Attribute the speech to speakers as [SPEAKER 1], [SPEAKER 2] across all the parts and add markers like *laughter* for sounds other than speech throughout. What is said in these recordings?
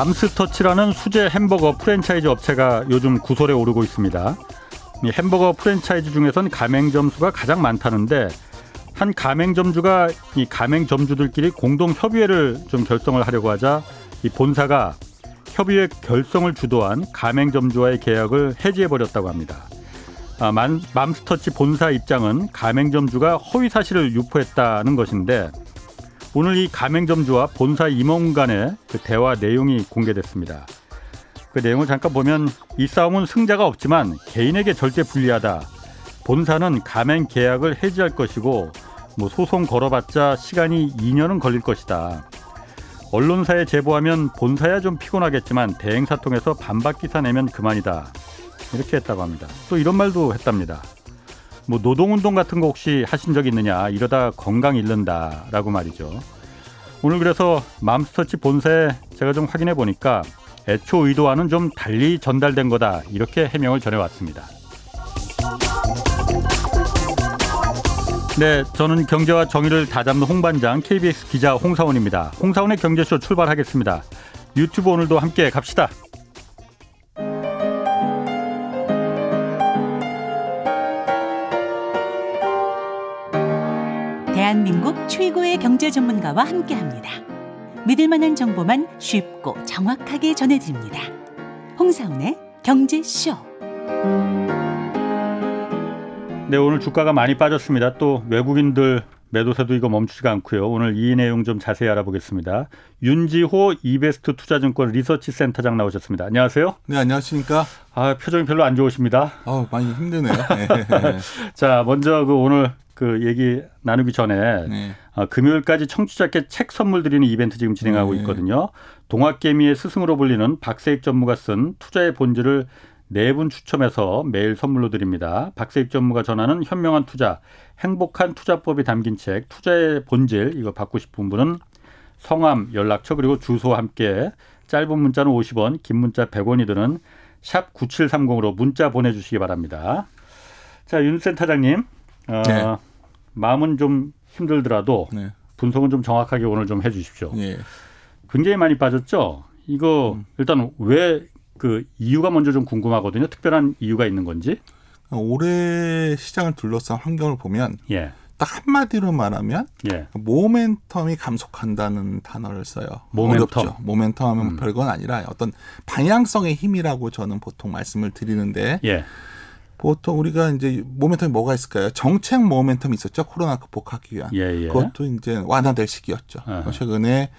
[SPEAKER 1] 맘스터치라는 수제 햄버거 프랜차이즈 업체가 요즘 구설에 오르고 있습니다. 이 햄버거 프랜차이즈 중에선 가맹점 수가 가장 많다는데 한 가맹점주가 이 가맹점주들끼리 공동 협의회를 좀 결성을 하려고 하자 이 본사가 협의회 결성을 주도한 가맹점주와의 계약을 해지해 버렸다고 합니다. 아, 만, 맘스터치 본사 입장은 가맹점주가 허위 사실을 유포했다는 것인데 오늘 이 가맹점주와 본사 임원 간의 그 대화 내용이 공개됐습니다. 그 내용을 잠깐 보면 이 싸움은 승자가 없지만 개인에게 절대 불리하다. 본사는 가맹 계약을 해지할 것이고 뭐 소송 걸어봤자 시간이 2년은 걸릴 것이다. 언론사에 제보하면 본사야 좀 피곤하겠지만 대행사 통해서 반박 기사 내면 그만이다. 이렇게 했다고 합니다. 또 이런 말도 했답니다. 뭐 노동운동 같은 거 혹시 하신 적 있느냐 이러다 건강 잃는다라고 말이죠. 오늘 그래서 맘스터치 본사에 제가 좀 확인해 보니까 애초 의도와는 좀 달리 전달된 거다 이렇게 해명을 전해왔습니다. 네, 저는 경제와 정의를 다잡는 홍반장 KBS 기자 홍사원입니다. 홍사원의 경제쇼 출발하겠습니다. 유튜브 오늘도 함께 갑시다.
[SPEAKER 2] 대한민국 최고의 경제 전문가와 함께 합니다. 믿을 만한 정보만 쉽고 정확하게 전해드립니다. 홍사운의 경제쇼.
[SPEAKER 1] 네, 오늘 주가가 많이 빠졌습니다. 또 외국인들 매도세도 이거 멈추지가 않고요. 오늘 이 내용 좀 자세히 알아보겠습니다. 윤지호 이베스트 투자증권 리서치 센터장 나오셨습니다. 안녕하세요.
[SPEAKER 3] 네, 안녕하십니까?
[SPEAKER 1] 아, 표정이 별로 안 좋으십니다.
[SPEAKER 3] 아, 많이 힘드네요. *laughs* 네.
[SPEAKER 1] 자, 먼저 그 오늘 그 얘기 나누기 전에
[SPEAKER 3] 네.
[SPEAKER 1] 어, 금요일까지 청취자께 책 선물 드리는 이벤트 지금 진행하고
[SPEAKER 3] 네.
[SPEAKER 1] 있거든요. 동학개미의 스승으로 불리는 박세익 전무가 쓴 투자의 본질을 네 분 추첨해서 매일 선물로 드립니다. 박세익 전무가 전하는 현명한 투자, 행복한 투자법이 담긴 책 투자의 본질 이거 받고 싶은 분은 성함, 연락처 그리고 주소와 함께 짧은 문자는 50원, 긴 문자 100원이 드는 샵 9730으로 문자 보내주시기 바랍니다. 자, 윤 센터장님, 어,
[SPEAKER 3] 네.
[SPEAKER 1] 마음은 좀 힘들더라도
[SPEAKER 3] 네.
[SPEAKER 1] 분석은 좀 정확하게 오늘 좀 해주십시오.
[SPEAKER 3] 예.
[SPEAKER 1] 굉장히 많이 빠졌죠. 이거
[SPEAKER 3] 음.
[SPEAKER 1] 일단 왜 그 이유가 먼저 좀 궁금하거든요. 특별한 이유가 있는 건지.
[SPEAKER 3] 올해 시장을 둘러싼 환경을 보면
[SPEAKER 1] 예,
[SPEAKER 3] 딱 한마디로 말하면
[SPEAKER 1] 예,
[SPEAKER 3] 모멘텀이 감속한다는 단어를 써요.
[SPEAKER 1] 모멘텀.
[SPEAKER 3] 어렵죠. 모멘텀 하면
[SPEAKER 1] 음.
[SPEAKER 3] 별건 아니라 어떤 방향성의 힘이라고 저는 보통 말씀을 드리는데
[SPEAKER 1] 예,
[SPEAKER 3] 보통 우리가 이제 모멘텀이 뭐가 있을까요? 정책 모멘텀이 있었죠. 코로나 극복하기 위한.
[SPEAKER 1] 예, 예.
[SPEAKER 3] 그것도 이제 완화될 시기였죠.
[SPEAKER 1] 아하.
[SPEAKER 3] 최근에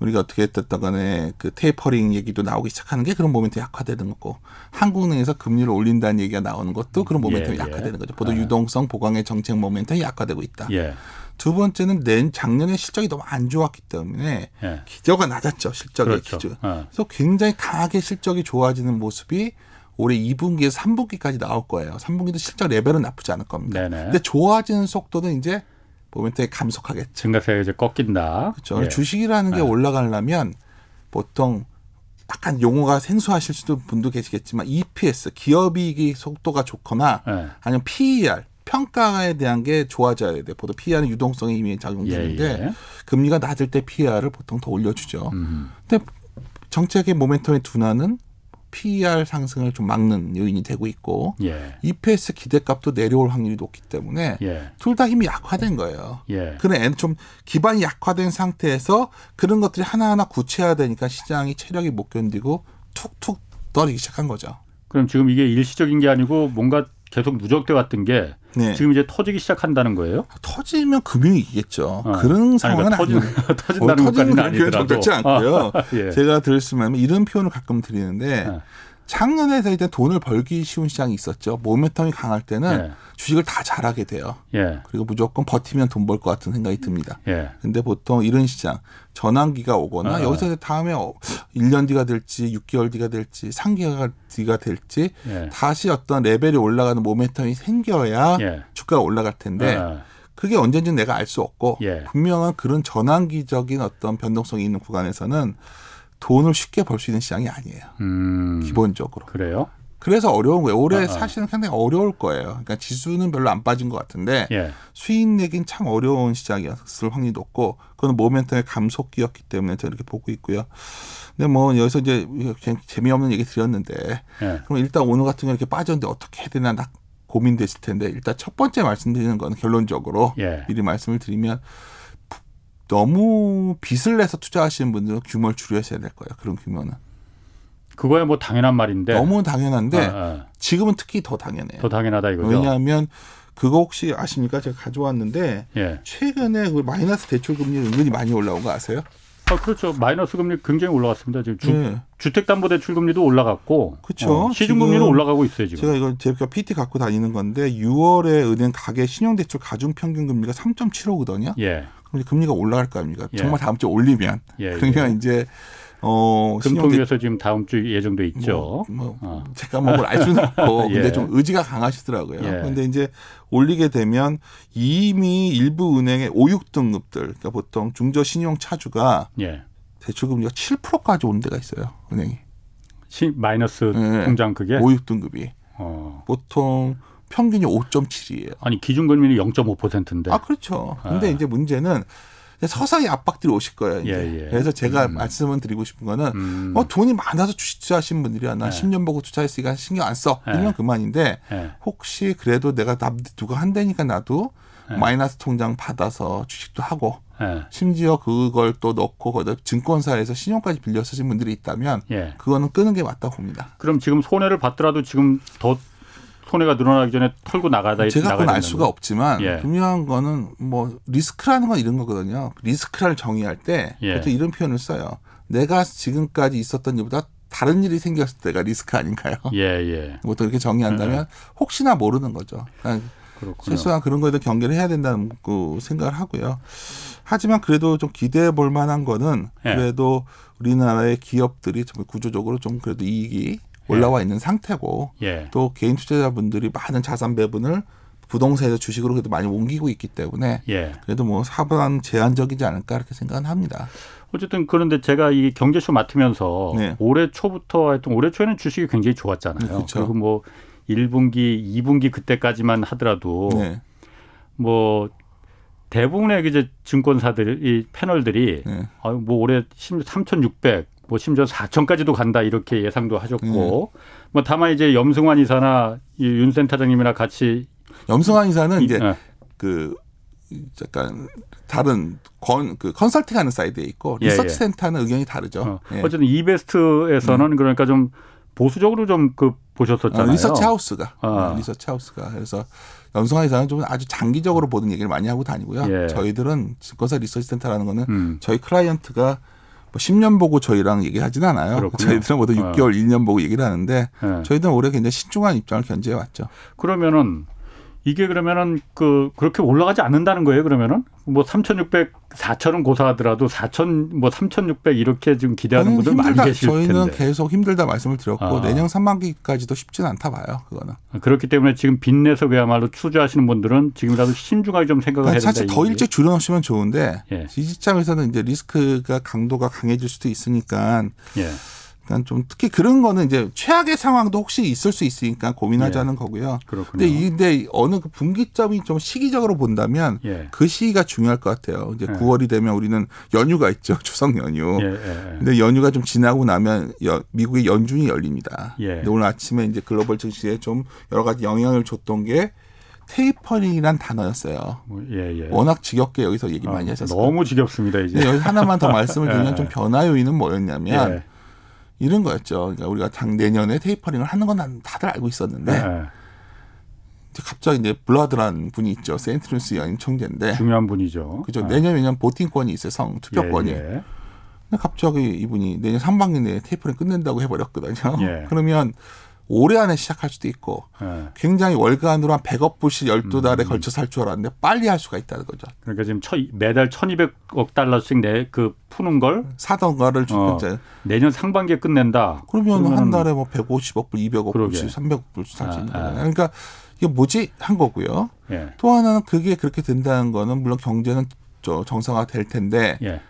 [SPEAKER 3] 우리가 어떻게 했던 간에 그 테이퍼링 얘기도 나오기 시작하는 게 그런 모멘텀이 약화되는 거고 한국은행에서 금리를 올린다는 얘기가 나오는 것도 그런 모멘텀이
[SPEAKER 1] 예, 예.
[SPEAKER 3] 약화되는 거죠. 보도
[SPEAKER 1] 아.
[SPEAKER 3] 유동성 보강의 정책 모멘텀이 약화되고 있다.
[SPEAKER 1] 예,
[SPEAKER 3] 두 번째는 내 작년에 실적이 너무 안 좋았기 때문에
[SPEAKER 1] 예.
[SPEAKER 3] 기저가 낮았죠. 실적의
[SPEAKER 1] 그렇죠.
[SPEAKER 3] 기준.
[SPEAKER 1] 어.
[SPEAKER 3] 그래서 굉장히 강하게 실적이 좋아지는 모습이 올해 2분기에서 3분기까지 나올 거예요. 3분기도 실적 레벨은 나쁘지 않을 겁니다.
[SPEAKER 1] 네네.
[SPEAKER 3] 근데 좋아지는 속도는 이제 모멘텀이 감속하겠죠.
[SPEAKER 1] 증가세가 이제 꺾인다.
[SPEAKER 3] 그렇죠.
[SPEAKER 1] 예.
[SPEAKER 3] 주식이라는 게
[SPEAKER 1] 네.
[SPEAKER 3] 올라가려면 보통 약간 용어가 생소하실 수도 분도 계시겠지만 EPS 기업이익이 속도가 좋거나
[SPEAKER 1] 예.
[SPEAKER 3] 아니면 PER 평가에 대한 게 좋아져야 돼요. 보통 PER은 유동성에 이미 작용되는데
[SPEAKER 1] 예, 예.
[SPEAKER 3] 금리가 낮을 때 PER을 보통 더 올려주죠.
[SPEAKER 1] 음.
[SPEAKER 3] 근데 정책의 모멘텀의 둔화는 PER 상승을 좀 막는 요인이 되고 있고
[SPEAKER 1] 예,
[SPEAKER 3] EPS 기대값도 내려올 확률이 높기 때문에
[SPEAKER 1] 예,
[SPEAKER 3] 둘다 힘이 약화된 거예요.
[SPEAKER 1] 예.
[SPEAKER 3] 그런 애- 좀 기반이 약화된 상태에서 그런 것들이 하나하나 구체화되니까 시장이 체력이 못 견디고 툭툭 떨어지기 시작한 거죠.
[SPEAKER 1] 그럼 지금 이게 일시적인 게 아니고 뭔가 계속 누적돼 왔던 게
[SPEAKER 3] 네.
[SPEAKER 1] 지금 이제 터지기 시작한다는 거예요?
[SPEAKER 3] 터지면 금융이 이기겠죠.
[SPEAKER 1] 어.
[SPEAKER 3] 그런 상황은
[SPEAKER 1] 아니. 그러니까 터진, *laughs* 터진다는
[SPEAKER 3] 어, 터지는 그런 표현
[SPEAKER 1] 아니더라도.
[SPEAKER 3] 적절치 않고요.
[SPEAKER 1] 아, *laughs* 예.
[SPEAKER 3] 제가 들을 수 있는 이런 표현을 가끔 드리는데
[SPEAKER 1] 네.
[SPEAKER 3] 작년에 일단 돈을 벌기 쉬운 시장이 있었죠. 모멘텀이 강할 때는
[SPEAKER 1] 예.
[SPEAKER 3] 주식을 다 잘하게 돼요.
[SPEAKER 1] 예,
[SPEAKER 3] 그리고 무조건 버티면 돈 벌 것 같은 생각이 듭니다.
[SPEAKER 1] 예,
[SPEAKER 3] 근데 보통 이런 시장 전환기가 오거나
[SPEAKER 1] 아.
[SPEAKER 3] 여기서 다음에 어, 1년 뒤가 될지 6개월 뒤가 될지 3개월 뒤가 될지
[SPEAKER 1] 예.
[SPEAKER 3] 다시 어떤 레벨이 올라가는 모멘텀이 생겨야
[SPEAKER 1] 예.
[SPEAKER 3] 주가가 올라갈 텐데
[SPEAKER 1] 아,
[SPEAKER 3] 그게 언제인지 내가 알 수 없고
[SPEAKER 1] 예.
[SPEAKER 3] 분명한 그런 전환기적인 어떤 변동성이 있는 구간에서는 돈을 쉽게 벌 수 있는 시장이 아니에요.
[SPEAKER 1] 음,
[SPEAKER 3] 기본적으로.
[SPEAKER 1] 그래요?
[SPEAKER 3] 그래서 어려운 거예요. 올해
[SPEAKER 1] 아, 아.
[SPEAKER 3] 사실은 상당히 어려울 거예요. 그러니까 지수는 별로 안 빠진 것 같은데
[SPEAKER 1] 예.
[SPEAKER 3] 수익 내긴 참 어려운 시장이었을 확률이 높고 그건 모멘텀의 감속기였기 때문에 저는 이렇게 보고 있고요. 근데 뭐 여기서 이제 그냥 재미없는 얘기 드렸는데
[SPEAKER 1] 예.
[SPEAKER 3] 그럼 일단 오늘 같은 경우 이렇게 빠졌는데 어떻게 해야 되나 딱 고민됐을 텐데 일단 첫 번째 말씀드리는 건 결론적으로
[SPEAKER 1] 예.
[SPEAKER 3] 미리 말씀을 드리면 부- 너무 빚을 내서 투자하시는 분들은 규모를 줄여셔야 될 거예요. 그런 규모는
[SPEAKER 1] 그거야 뭐 당연한 말인데.
[SPEAKER 3] 너무 당연한데
[SPEAKER 1] 아, 아.
[SPEAKER 3] 지금은 특히 더 당연해요.
[SPEAKER 1] 더 당연하다 이거죠.
[SPEAKER 3] 왜냐하면 그거 혹시 아십니까? 제가 가져왔는데
[SPEAKER 1] 예.
[SPEAKER 3] 최근에 그 마이너스 대출 금리 은근히 많이 올라온 거 아세요?
[SPEAKER 1] 아, 그렇죠. 마이너스 금리 굉장히 올라갔습니다. 지금 주,
[SPEAKER 3] 네.
[SPEAKER 1] 주택담보대출 금리도 올라갔고,
[SPEAKER 3] 그쵸.
[SPEAKER 1] 어, 시중 금리도
[SPEAKER 3] 지금
[SPEAKER 1] 올라가고 있어요 지금.
[SPEAKER 3] 제가 이거 제가 PT 갖고 다니는 건데 6월에 은행 가계 신용대출 가중 평균 금리가 3.75거든요.
[SPEAKER 1] 예,
[SPEAKER 3] 그럼 이제 금리가 올라갈 거 아닙니까?
[SPEAKER 1] 예.
[SPEAKER 3] 정말 다음 주에 올리면
[SPEAKER 1] 예,
[SPEAKER 3] 그러면
[SPEAKER 1] 예.
[SPEAKER 3] 이제 어
[SPEAKER 1] 금통위에서 지금 다음 주 예정돼 있죠.
[SPEAKER 3] 뭐, 뭐
[SPEAKER 1] 어.
[SPEAKER 3] 제가 뭐를 알 수는 없고 *laughs*
[SPEAKER 1] 예.
[SPEAKER 3] 근데 좀 의지가 강하시더라고요.
[SPEAKER 1] 예.
[SPEAKER 3] 근데 이제 올리게 되면 이미 일부 은행의 5, 6등급들 그러니까 보통 중저 신용 차주가
[SPEAKER 1] 예,
[SPEAKER 3] 대출 금리가 7%까지 오는 데가 있어요. 은행이.
[SPEAKER 1] 시, 마이너스
[SPEAKER 3] 예.
[SPEAKER 1] 통장 그게.
[SPEAKER 3] 5, 6등급이
[SPEAKER 1] 어.
[SPEAKER 3] 보통 평균이 5.7이에요.
[SPEAKER 1] 아니 기준 금리는 0.5%인데.
[SPEAKER 3] 아 그렇죠. 근데
[SPEAKER 1] 아.
[SPEAKER 3] 이제 문제는 서서히 압박들이 오실 거예요. 이제.
[SPEAKER 1] 예, 예.
[SPEAKER 3] 그래서 제가
[SPEAKER 1] 음.
[SPEAKER 3] 말씀을 드리고 싶은 거는
[SPEAKER 1] 음.
[SPEAKER 3] 어, 돈이 많아서 주식 투자하신 분들이야. 나
[SPEAKER 1] 네.
[SPEAKER 3] 10년 보고 투자했으니까 신경 안 써.
[SPEAKER 1] 네.
[SPEAKER 3] 이러면 그만인데
[SPEAKER 1] 예,
[SPEAKER 3] 혹시 그래도 내가 남 누가 한다니까 나도
[SPEAKER 1] 네.
[SPEAKER 3] 마이너스 통장 받아서 주식도 하고
[SPEAKER 1] 예,
[SPEAKER 3] 심지어 그걸 또 넣고 거기다 증권사에서 신용까지 빌려 쓰신 분들이 있다면
[SPEAKER 1] 예.
[SPEAKER 3] 그거는 끄는 게 맞다고 봅니다.
[SPEAKER 1] 그럼 지금 손해를 받더라도 지금 더 손해가 늘어나기 전에 털고 나가다
[SPEAKER 3] 제가 그건 알 수가 없지만
[SPEAKER 1] 예.
[SPEAKER 3] 중요한 거는 뭐 리스크라는 건 이런 거거든요. 리스크를 정의할 때
[SPEAKER 1] 예.
[SPEAKER 3] 보통 이런 표현을 써요. 내가 지금까지 있었던 일보다 다른 일이 생겼을 때가 리스크 아닌가요? *laughs*
[SPEAKER 1] 예, 예.
[SPEAKER 3] 보통 이렇게 정의한다면 혹시나 모르는 거죠. 그러니까. 최소한 그런 거에 대해 경계를 해야 된다는 그 생각을 하고요. 하지만 그래도 좀 기대해 볼 만한 거는
[SPEAKER 1] 예.
[SPEAKER 3] 그래도 우리나라의 기업들이 정말 구조적으로 좀 그래도 이익이 올라와 있는 상태고
[SPEAKER 1] 예.
[SPEAKER 3] 또 개인 투자자분들이 많은 자산 배분을 부동산에서 주식으로 그래도 많이 옮기고 있기 때문에
[SPEAKER 1] 예.
[SPEAKER 3] 그래도 뭐 사반 제한적이지 않을까 이렇게 생각은 합니다.
[SPEAKER 1] 어쨌든 그런데 제가 이 경제쇼 맡으면서
[SPEAKER 3] 네.
[SPEAKER 1] 올해 초부터 하여튼 올해 초에는 주식이 굉장히 좋았잖아요.
[SPEAKER 3] 네, 그렇죠.
[SPEAKER 1] 그리고 뭐 1분기, 2분기 그때까지만 하더라도
[SPEAKER 3] 네.
[SPEAKER 1] 뭐 대부분의 이제 증권사들 이 패널들이
[SPEAKER 3] 네.
[SPEAKER 1] 아유 뭐 올해 심지어 3,600, 뭐 심지어 4,000까지도 간다 이렇게 예상도 하셨고
[SPEAKER 3] 네.
[SPEAKER 1] 뭐 다만 이제 염승환 이사나 이 윤 센터장님이나 같이
[SPEAKER 3] 염승환 이사는
[SPEAKER 1] 이-
[SPEAKER 3] 이제
[SPEAKER 1] 예,
[SPEAKER 3] 그 약간 다른 건 그 컨설팅하는 사이드에 있고
[SPEAKER 1] 예,
[SPEAKER 3] 리서치
[SPEAKER 1] 예.
[SPEAKER 3] 센터는 의견이 다르죠.
[SPEAKER 1] 어,
[SPEAKER 3] 예.
[SPEAKER 1] 어쨌든 이베스트에서는 그러니까 좀 보수적으로 좀 그
[SPEAKER 3] 어,
[SPEAKER 1] 보셨었잖아요.
[SPEAKER 3] 리서치 하우스가
[SPEAKER 1] 아.
[SPEAKER 3] 어, 리서치 하우스가 그래서 염승환 이사는 좀 아주 장기적으로 보는 얘기를 많이 하고 다니고요.
[SPEAKER 1] 예.
[SPEAKER 3] 저희들은 증권사 리서치 센터라는 거는
[SPEAKER 1] 음.
[SPEAKER 3] 저희 클라이언트가 뭐 10년 보고 저희랑 얘기하진 않아요.
[SPEAKER 1] 그렇군요.
[SPEAKER 3] 저희들은 모두
[SPEAKER 1] 어.
[SPEAKER 3] 6개월, 1년 보고 얘기를 하는데
[SPEAKER 1] 예.
[SPEAKER 3] 저희들은 올해 굉장히 신중한 입장을 견지해 왔죠.
[SPEAKER 1] 그러면은 이게 그러면은 그 그렇게 올라가지 않는다는 거예요. 그러면은 뭐 3,600, 4,000은 고사하더라도 4,000뭐3,600 이렇게 지금 기대하는 분들 많이
[SPEAKER 3] 힘들다.
[SPEAKER 1] 계실
[SPEAKER 3] 저희는
[SPEAKER 1] 텐데
[SPEAKER 3] 계속 힘들다 말씀을 드렸고
[SPEAKER 1] 아.
[SPEAKER 3] 내년 상반기까지도 쉽지는 않다 봐요. 그거는.
[SPEAKER 1] 그렇기 때문에 지금 빚내서 그야말로 투자하시는 분들은 지금이라도 신중하게 좀 생각을 해야
[SPEAKER 3] 그러니까
[SPEAKER 1] 된다.
[SPEAKER 3] 사실
[SPEAKER 1] 더이
[SPEAKER 3] 일찍 줄여놓으시면 좋은데
[SPEAKER 1] 예.
[SPEAKER 3] 이 시점에서는 이제 리스크가 강도가 강해질 수도 있으니까
[SPEAKER 1] 예.
[SPEAKER 3] 그러니까 좀 특히 그런 거는 이제 최악의 상황도 혹시 있을 수 있으니까 고민하자는 거고요.
[SPEAKER 1] 그렇군요.
[SPEAKER 3] 근데 이 근데 어느 그 분기점이 좀 시기적으로 본다면
[SPEAKER 1] 예.
[SPEAKER 3] 그 시기가 중요할 것 같아요. 이제
[SPEAKER 1] 예.
[SPEAKER 3] 9월이 되면 우리는 연휴가 있죠. *laughs* 추석 연휴.
[SPEAKER 1] 예, 예, 예.
[SPEAKER 3] 근데 연휴가 좀 지나고 나면 여- 미국의 연준이 열립니다.
[SPEAKER 1] 예.
[SPEAKER 3] 근데 오늘 아침에 이제 글로벌 증시에 좀 여러 가지 영향을 줬던 게 테이퍼링이란 단어였어요.
[SPEAKER 1] 뭐, 예, 예.
[SPEAKER 3] 워낙 지겹게 여기서 얘기
[SPEAKER 1] 아,
[SPEAKER 3] 많이 하셨어요.
[SPEAKER 1] 너무 지겹습니다, 이제.
[SPEAKER 3] 여기 하나만 더 말씀을 *laughs* 드리면
[SPEAKER 1] 예.
[SPEAKER 3] 좀 변화 요인은 뭐였냐면
[SPEAKER 1] 예.
[SPEAKER 3] 이런 거였죠. 그러니까 우리가 다 내년에 테이퍼링을 하는 건 다들 알고 있었는데
[SPEAKER 1] 예.
[SPEAKER 3] 이제 갑자기 이제 불라드란 분이 있죠. 세인트루이스 연은 총재인데
[SPEAKER 1] 중요한 분이죠.
[SPEAKER 3] 그죠.
[SPEAKER 1] 아.
[SPEAKER 3] 내년 내년 voting권이 있어요. 성 투표권이.
[SPEAKER 1] 예, 예.
[SPEAKER 3] 근데 갑자기 이분이 내년 상반기 내에 테이퍼링 끝낸다고 해버렸거든요.
[SPEAKER 1] 예. *laughs*
[SPEAKER 3] 그러면 올해 안에 시작할 수도 있고
[SPEAKER 1] 예.
[SPEAKER 3] 굉장히 월간으로 한 100억 불씩 12달에
[SPEAKER 1] 음.
[SPEAKER 3] 걸쳐서 할 줄 알았는데 빨리 할 수가 있다는 거죠.
[SPEAKER 1] 그러니까 지금 처, 매달 1,200억 달러씩 내 그 푸는 걸
[SPEAKER 3] 사던 거를 주
[SPEAKER 1] 어.
[SPEAKER 3] 어.
[SPEAKER 1] 내년 상반기에 끝낸다.
[SPEAKER 3] 그러면 한
[SPEAKER 1] 그러면은
[SPEAKER 3] 달에 뭐 150억 불, 200억
[SPEAKER 1] 그러게.
[SPEAKER 3] 불씩, 300억 불씩 살수
[SPEAKER 1] 아,
[SPEAKER 3] 있는
[SPEAKER 1] 아.
[SPEAKER 3] 거예요. 그러니까 이게 뭐지 한 거고요.
[SPEAKER 1] 예.
[SPEAKER 3] 또 하나는 그게 그렇게 된다는 거는 물론 경제는 저 정상화 될 텐데
[SPEAKER 1] 예.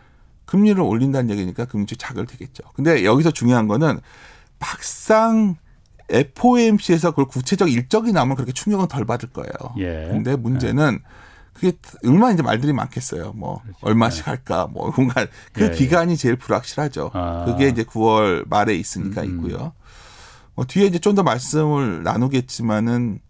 [SPEAKER 3] 금리를 올린다는 얘기니까 금리 자극 되겠죠. 근데 여기서 중요한 거는 막상 FOMC에서 그걸 구체적 일정이 나오면 그렇게 충격은 덜 받을 거예요.
[SPEAKER 1] 예.
[SPEAKER 3] 근데 문제는 그게 얼마나 이제 말들이 많겠어요. 뭐 얼마씩 할까, 뭐 *laughs* 뭔가 그
[SPEAKER 1] 그렇죠. 예, 예.
[SPEAKER 3] 기간이 제일 불확실하죠.
[SPEAKER 1] 아.
[SPEAKER 3] 그게 이제 9월 말에 있으니까
[SPEAKER 1] 음, 음.
[SPEAKER 3] 있고요. 뭐 뒤에 이제 좀 더 말씀을 나누겠지만은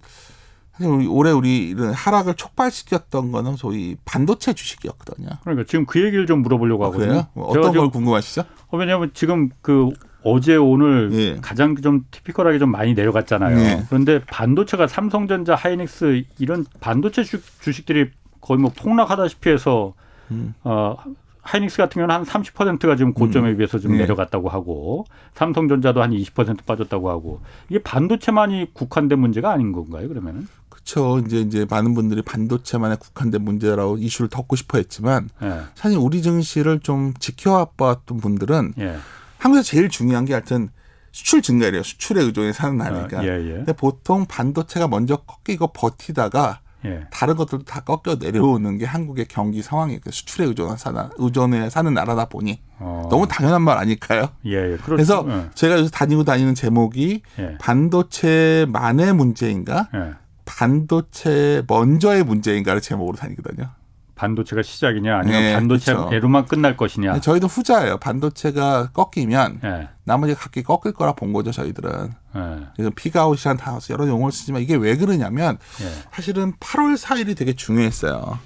[SPEAKER 3] 사실 우리 올해 우리 이런 하락을 촉발시켰던 거는 소위 반도체 주식이었거든요.
[SPEAKER 1] 그러니까 지금 그 얘기를 좀 물어보려고
[SPEAKER 3] 아,
[SPEAKER 1] 하거든요.
[SPEAKER 3] 뭐 어떤 걸 궁금하시죠?
[SPEAKER 1] 어, 왜냐하면 지금 그 어제 오늘
[SPEAKER 3] 예.
[SPEAKER 1] 가장 좀 티피컬하게 좀 많이 내려갔잖아요.
[SPEAKER 3] 네.
[SPEAKER 1] 그런데 반도체가 삼성전자, 하이닉스 이런 반도체 주, 주식 들이 거의 뭐 폭락하다시피 해서
[SPEAKER 3] 음.
[SPEAKER 1] 어 하이닉스 같은 경우는 한 30%가 지금 고점에 비해서 좀
[SPEAKER 3] 네.
[SPEAKER 1] 내려갔다고 하고 삼성전자도 한 20% 빠졌다고 하고 이게 반도체만이 국한된 문제가 아닌 건가요? 그러면은?
[SPEAKER 3] 그렇죠. 이제 이제 많은 분들이 반도체만에 국한된 문제라고 이슈를 덮고 싶어 했지만
[SPEAKER 1] 예.
[SPEAKER 3] 사실 우리 증시를 좀 지켜왔던 분들은
[SPEAKER 1] 예.
[SPEAKER 3] 한국에서 제일 중요한 게 하여튼 수출 증가래요. 수출에 의존해 사는 나라니까.
[SPEAKER 1] 어, 예, 예.
[SPEAKER 3] 근데 보통 반도체가 먼저 꺾이고 버티다가
[SPEAKER 1] 예.
[SPEAKER 3] 다른 것들도 다 꺾여 내려오는 게 한국의 경기 상황이에요. 수출에 의존한 사나, 의존해 사는 나라다 보니
[SPEAKER 1] 어.
[SPEAKER 3] 너무 당연한 말 아닐까요?
[SPEAKER 1] 예, 예. 그렇죠.
[SPEAKER 3] 그래서
[SPEAKER 1] 예.
[SPEAKER 3] 제가 요새 다니고 다니는 제목이
[SPEAKER 1] 예.
[SPEAKER 3] 반도체만의 문제인가?
[SPEAKER 1] 예.
[SPEAKER 3] 반도체 먼저의 문제인가를 제목으로 다니거든요.
[SPEAKER 1] 반도체가 시작이냐 아니면
[SPEAKER 3] 예,
[SPEAKER 1] 반도체로만 끝날 것이냐.
[SPEAKER 3] 저희도 후자예요. 반도체가 꺾이면
[SPEAKER 1] 예.
[SPEAKER 3] 나머지 각기 꺾일 거라 본 거죠, 저희들은.
[SPEAKER 1] 예.
[SPEAKER 3] 지금 피가웃이란 단어 여러 용어를 쓰지만 이게 왜 그러냐면
[SPEAKER 1] 예.
[SPEAKER 3] 사실은 8월 4일이 되게 중요했어요.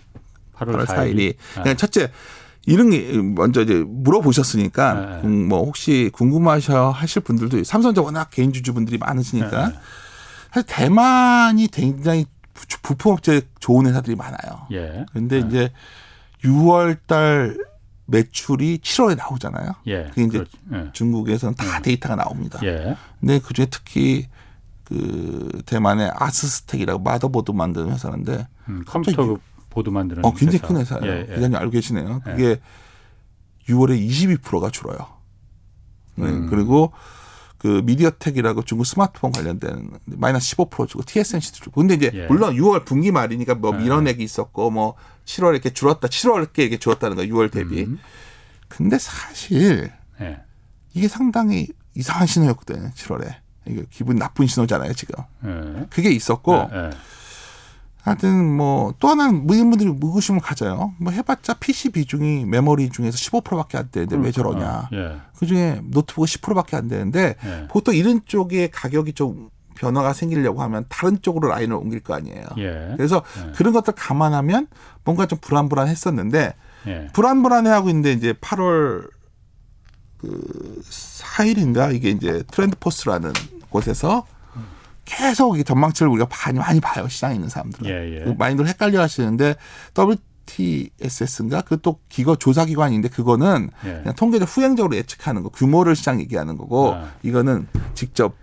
[SPEAKER 1] 8월
[SPEAKER 3] 8월
[SPEAKER 1] 4일이.
[SPEAKER 3] 4일이. 그러니까 첫째 이런 게 먼저 이제 물어보셨으니까
[SPEAKER 1] 네.
[SPEAKER 3] 음, 뭐 혹시 궁금하셔 하실 분들도 삼성전자 워낙 개인 주주분들이 많으시니까
[SPEAKER 1] 네.
[SPEAKER 3] 사실 대만이 굉장히 부- 부품업체 좋은 회사들이 많아요.
[SPEAKER 1] 예.
[SPEAKER 3] 근데 이제 6월 달 매출이 7월에 나오잖아요.
[SPEAKER 1] 예.
[SPEAKER 3] 그게 이제
[SPEAKER 1] 그렇지. 예.
[SPEAKER 3] 중국에서는 다 데이터가 나옵니다.
[SPEAKER 1] 예.
[SPEAKER 3] 근데 그중에 특히 그 대만의 아수스텍이라고 motherboard 만드는 회사인데
[SPEAKER 1] 음, 컴퓨터 보드 만드는
[SPEAKER 3] 어 굉장히
[SPEAKER 1] 회사.
[SPEAKER 3] 큰 회사예요.
[SPEAKER 1] 예, 예.
[SPEAKER 3] 기자님 알고 계시네요. 그게 6월에 22%가 줄어요. 네,
[SPEAKER 1] 음.
[SPEAKER 3] 그리고 그 미디어텍이라고 중국 스마트폰 관련된 마이너스 15% 주고 TSMC도 주고. 근데 이제
[SPEAKER 1] 예.
[SPEAKER 3] 물론 6월 분기 말이니까 뭐
[SPEAKER 1] 예.
[SPEAKER 3] 밀어내기 있었고 뭐 7월에 이렇게 줄었다. 7월에 이렇게 줄었다는 거 6월 대비.
[SPEAKER 1] 음.
[SPEAKER 3] 근데 사실
[SPEAKER 1] 예.
[SPEAKER 3] 이게 상당히 이상한 신호였거든요. 7월에. 이게 기분 나쁜 신호잖아요, 지금.
[SPEAKER 1] 예.
[SPEAKER 3] 그게 있었고
[SPEAKER 1] 예. 예.
[SPEAKER 3] 하여튼 뭐 또 하나는 많은 분들이 의구심을 가져요. 뭐 해봤자 PC 비중이 메모리 중에서 15%밖에 안 되는데 왜 저러냐.
[SPEAKER 1] 예.
[SPEAKER 3] 그중에 노트북은 10%밖에 안 되는데
[SPEAKER 1] 예.
[SPEAKER 3] 보통 이런 쪽에 가격이 좀 변화가 생기려고 하면 다른 쪽으로 라인을 옮길 거 아니에요.
[SPEAKER 1] 예.
[SPEAKER 3] 그래서 그런 것들 감안하면 뭔가 좀 불안불안했었는데
[SPEAKER 1] 예.
[SPEAKER 3] 불안불안해하고 있는데 이제 8월 그 4일인가 이게 이제 트렌드 포스라는 곳에서 계속 이 전망치를 우리가 많이 많이 봐요 시장에 있는 사람들은
[SPEAKER 1] 예, 예.
[SPEAKER 3] 그 많이들 헷갈려 하시는데 WTSS인가 그 또 기거 조사 기관인데 그거는
[SPEAKER 1] 예.
[SPEAKER 3] 그냥 통계적 후행적으로 예측하는 거 규모를 시장 얘기하는 거고
[SPEAKER 1] 아.
[SPEAKER 3] 이거는 직접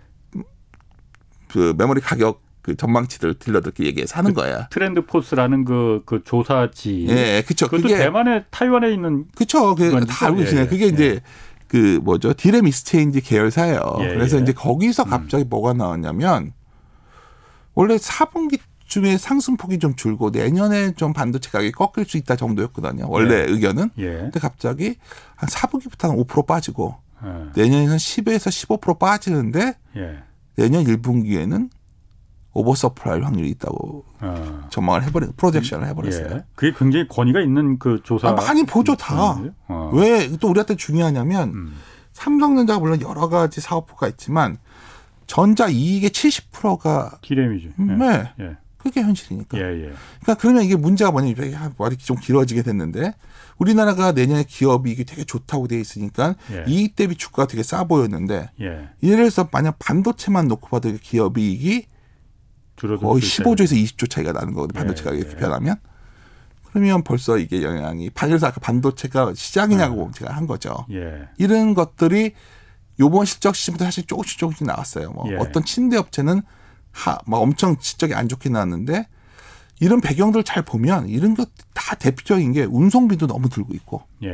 [SPEAKER 3] 그 메모리 가격 그 전망치들 딜러들끼리 얘기해서 하는 거예요.
[SPEAKER 1] 트렌드포스라는 그, 그 조사지.
[SPEAKER 3] 예, 그렇죠.
[SPEAKER 1] 그것도
[SPEAKER 3] 그게
[SPEAKER 1] 대만에 타이완에 있는
[SPEAKER 3] 그쵸. 그,
[SPEAKER 1] 그건
[SPEAKER 3] 다 알고
[SPEAKER 1] 예,
[SPEAKER 3] 계시네요.
[SPEAKER 1] 예,
[SPEAKER 3] 그게 이제 그 뭐죠. 디램익스체인지 계열사예요.
[SPEAKER 1] 예,
[SPEAKER 3] 그래서
[SPEAKER 1] 예.
[SPEAKER 3] 이제 거기서 갑자기 뭐가 나왔냐면 원래 4분기 쯤에 상승폭이 좀 줄고 내년에 좀 반도체 가격이 꺾일 수 있다 정도였거든요. 원래 의견은.
[SPEAKER 1] 예.
[SPEAKER 3] 근데 갑자기 한 4분기부터는 5% 빠지고
[SPEAKER 1] 예.
[SPEAKER 3] 내년에는 10에서 15% 빠지는데
[SPEAKER 1] 예.
[SPEAKER 3] 내년 1분기에는 oversupply 확률이 있다고
[SPEAKER 1] 어.
[SPEAKER 3] 전망을 해버린 projection을 해버렸어요.
[SPEAKER 1] 예. 그게 굉장히 권위가 있는 그 조사.
[SPEAKER 3] 아, 많이 보죠 다.
[SPEAKER 1] 어.
[SPEAKER 3] 왜 또 우리한테 중요하냐면
[SPEAKER 1] 음.
[SPEAKER 3] 삼성전자가 물론 여러 가지 사업부가 있지만 전자 이익의 70%가
[SPEAKER 1] 디램이죠.
[SPEAKER 3] 네,
[SPEAKER 1] 예.
[SPEAKER 3] 그게 현실이니까.
[SPEAKER 1] 예. 예.
[SPEAKER 3] 그러니까 그러면 이게 문제가 뭐냐면 야, 말이 좀 길어지게 됐는데 우리나라가 내년에 기업 이익이 되게 좋다고 돼 있으니까
[SPEAKER 1] 예.
[SPEAKER 3] 이익 대비 주가가 되게 싸 보였는데
[SPEAKER 1] 예.
[SPEAKER 3] 예를 들어서 만약 반도체만 놓고 봐도 그 기업 이익이 거의
[SPEAKER 1] 수 있어요.
[SPEAKER 3] 15조에서 20조 차이가 나는 거거든요. 반도체
[SPEAKER 1] 예,
[SPEAKER 3] 가격이
[SPEAKER 1] 예.
[SPEAKER 3] 변하면. 그러면 벌써 이게 영향이 그래서 아까 반도체가 시장이냐고 제가 한 거죠.
[SPEAKER 1] 예.
[SPEAKER 3] 이런 것들이 요번 실적 시즌부터 사실 조금씩 조금씩 나왔어요. 뭐
[SPEAKER 1] 예.
[SPEAKER 3] 어떤 침대 업체는 하, 막 엄청 실적이 안 좋게 나왔는데 이런 배경들 잘 보면 이런 것 다 대표적인 게 운송비도 너무 들고 있고
[SPEAKER 1] 예.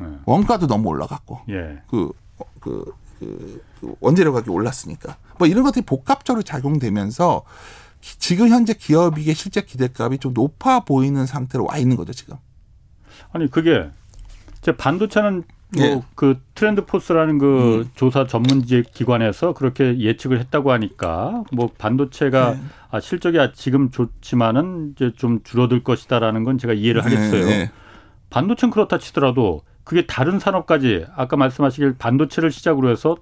[SPEAKER 1] 예.
[SPEAKER 3] 원가도 너무 올라갔고
[SPEAKER 1] 예.
[SPEAKER 3] 그, 어, 그, 그, 그 원재료 가격이 올랐으니까 뭐 이런 것들이 복합적으로 작용되면서 기- 지금 현재 기업이익의 실제 기대값이 좀 높아 보이는 상태로 와 있는 거죠 지금.
[SPEAKER 1] 아니 그게 제 반도체는
[SPEAKER 3] 예.
[SPEAKER 1] 뭐그 트렌드 포스라는 그
[SPEAKER 3] 음.
[SPEAKER 1] 조사 전문 기관에서 그렇게 예측을 했다고 하니까 뭐 반도체가
[SPEAKER 3] 네.
[SPEAKER 1] 아, 실적이 아- 지금 좋지만은 이제 좀 줄어들 것이다라는 건 제가 이해를 하겠어요.
[SPEAKER 3] 네, 네.
[SPEAKER 1] 반도체는 그렇다 치더라도 그게 다른 산업까지 아까 말씀하시길 반도체를 시작으로 해서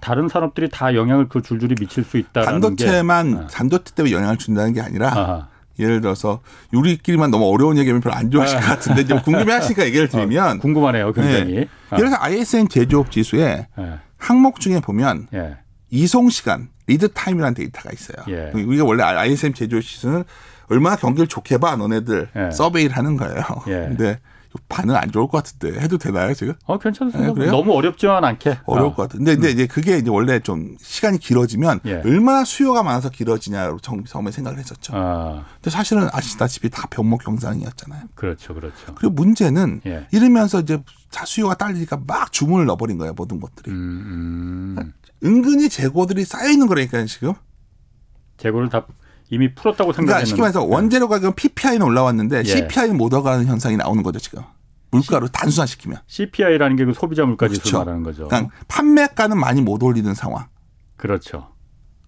[SPEAKER 1] 다른 산업들이 다 영향을 그 줄줄이 미칠 수 있다라는
[SPEAKER 3] 반도체만
[SPEAKER 1] 게 아.
[SPEAKER 3] 반도체 때문에 영향을 준다는 게 아니라
[SPEAKER 1] 아하.
[SPEAKER 3] 예를 들어서 우리끼리만 너무 어려운 얘기하면 별로 안 좋아하실 것 같은데 이제 궁금해하시니까 얘기를 드리면
[SPEAKER 1] 궁금하네요, 굉장히. 아,
[SPEAKER 3] 그래서 ISM 제조업 지수에
[SPEAKER 1] 예,
[SPEAKER 3] 항목 중에 보면
[SPEAKER 1] 예,
[SPEAKER 3] 이송 시간 lead time이라는 데이터가 있어요.
[SPEAKER 1] 예.
[SPEAKER 3] 우리가 원래 ISM 제조업 지수는 얼마나 경기를 좋게 봐 너네들
[SPEAKER 1] 예.
[SPEAKER 3] 서베이를 하는 거예요.
[SPEAKER 1] 예. *laughs*
[SPEAKER 3] 근데 반응 안 좋을 것 같은데 해도 되나요 지금?
[SPEAKER 1] 어 괜찮습니다.
[SPEAKER 3] 예, 그래요?
[SPEAKER 1] 너무 어렵지만 않게.
[SPEAKER 3] 어려울
[SPEAKER 1] 어.
[SPEAKER 3] 것 같은데 근데 이제 그게 이제 원래 좀 시간이 길어지면
[SPEAKER 1] 예.
[SPEAKER 3] 얼마나 수요가 많아서 길어지냐로 처음- 처음에 생각을 했었죠.
[SPEAKER 1] 아,
[SPEAKER 3] 근데 사실은 아시다시피 다 병목 현상이었잖아요.
[SPEAKER 1] 그렇죠, 그렇죠.
[SPEAKER 3] 그리고 문제는
[SPEAKER 1] 예.
[SPEAKER 3] 이러면서 이제 자 수요가 딸리니까 막 주문을 넣어버린 거예요 모든 것들이.
[SPEAKER 1] 음, 음.
[SPEAKER 3] 은근히 재고들이 쌓여 있는 거라니까요 지금.
[SPEAKER 1] 재고를 다 이미 풀었다고
[SPEAKER 3] 그러니까
[SPEAKER 1] 생각했는데.
[SPEAKER 3] 쉽게 말해서 원재료 가격은 PPI는 올라왔는데
[SPEAKER 1] 예.
[SPEAKER 3] CPI는 못 올라가는 현상이 나오는 거죠 지금. 물가로 단순화시키면.
[SPEAKER 1] CPI라는 게 그 소비자 물가 지수
[SPEAKER 3] 그렇죠.
[SPEAKER 1] 말하는 거죠.
[SPEAKER 3] 그러니까 판매가는 많이 못 올리는 상황.
[SPEAKER 1] 그렇죠.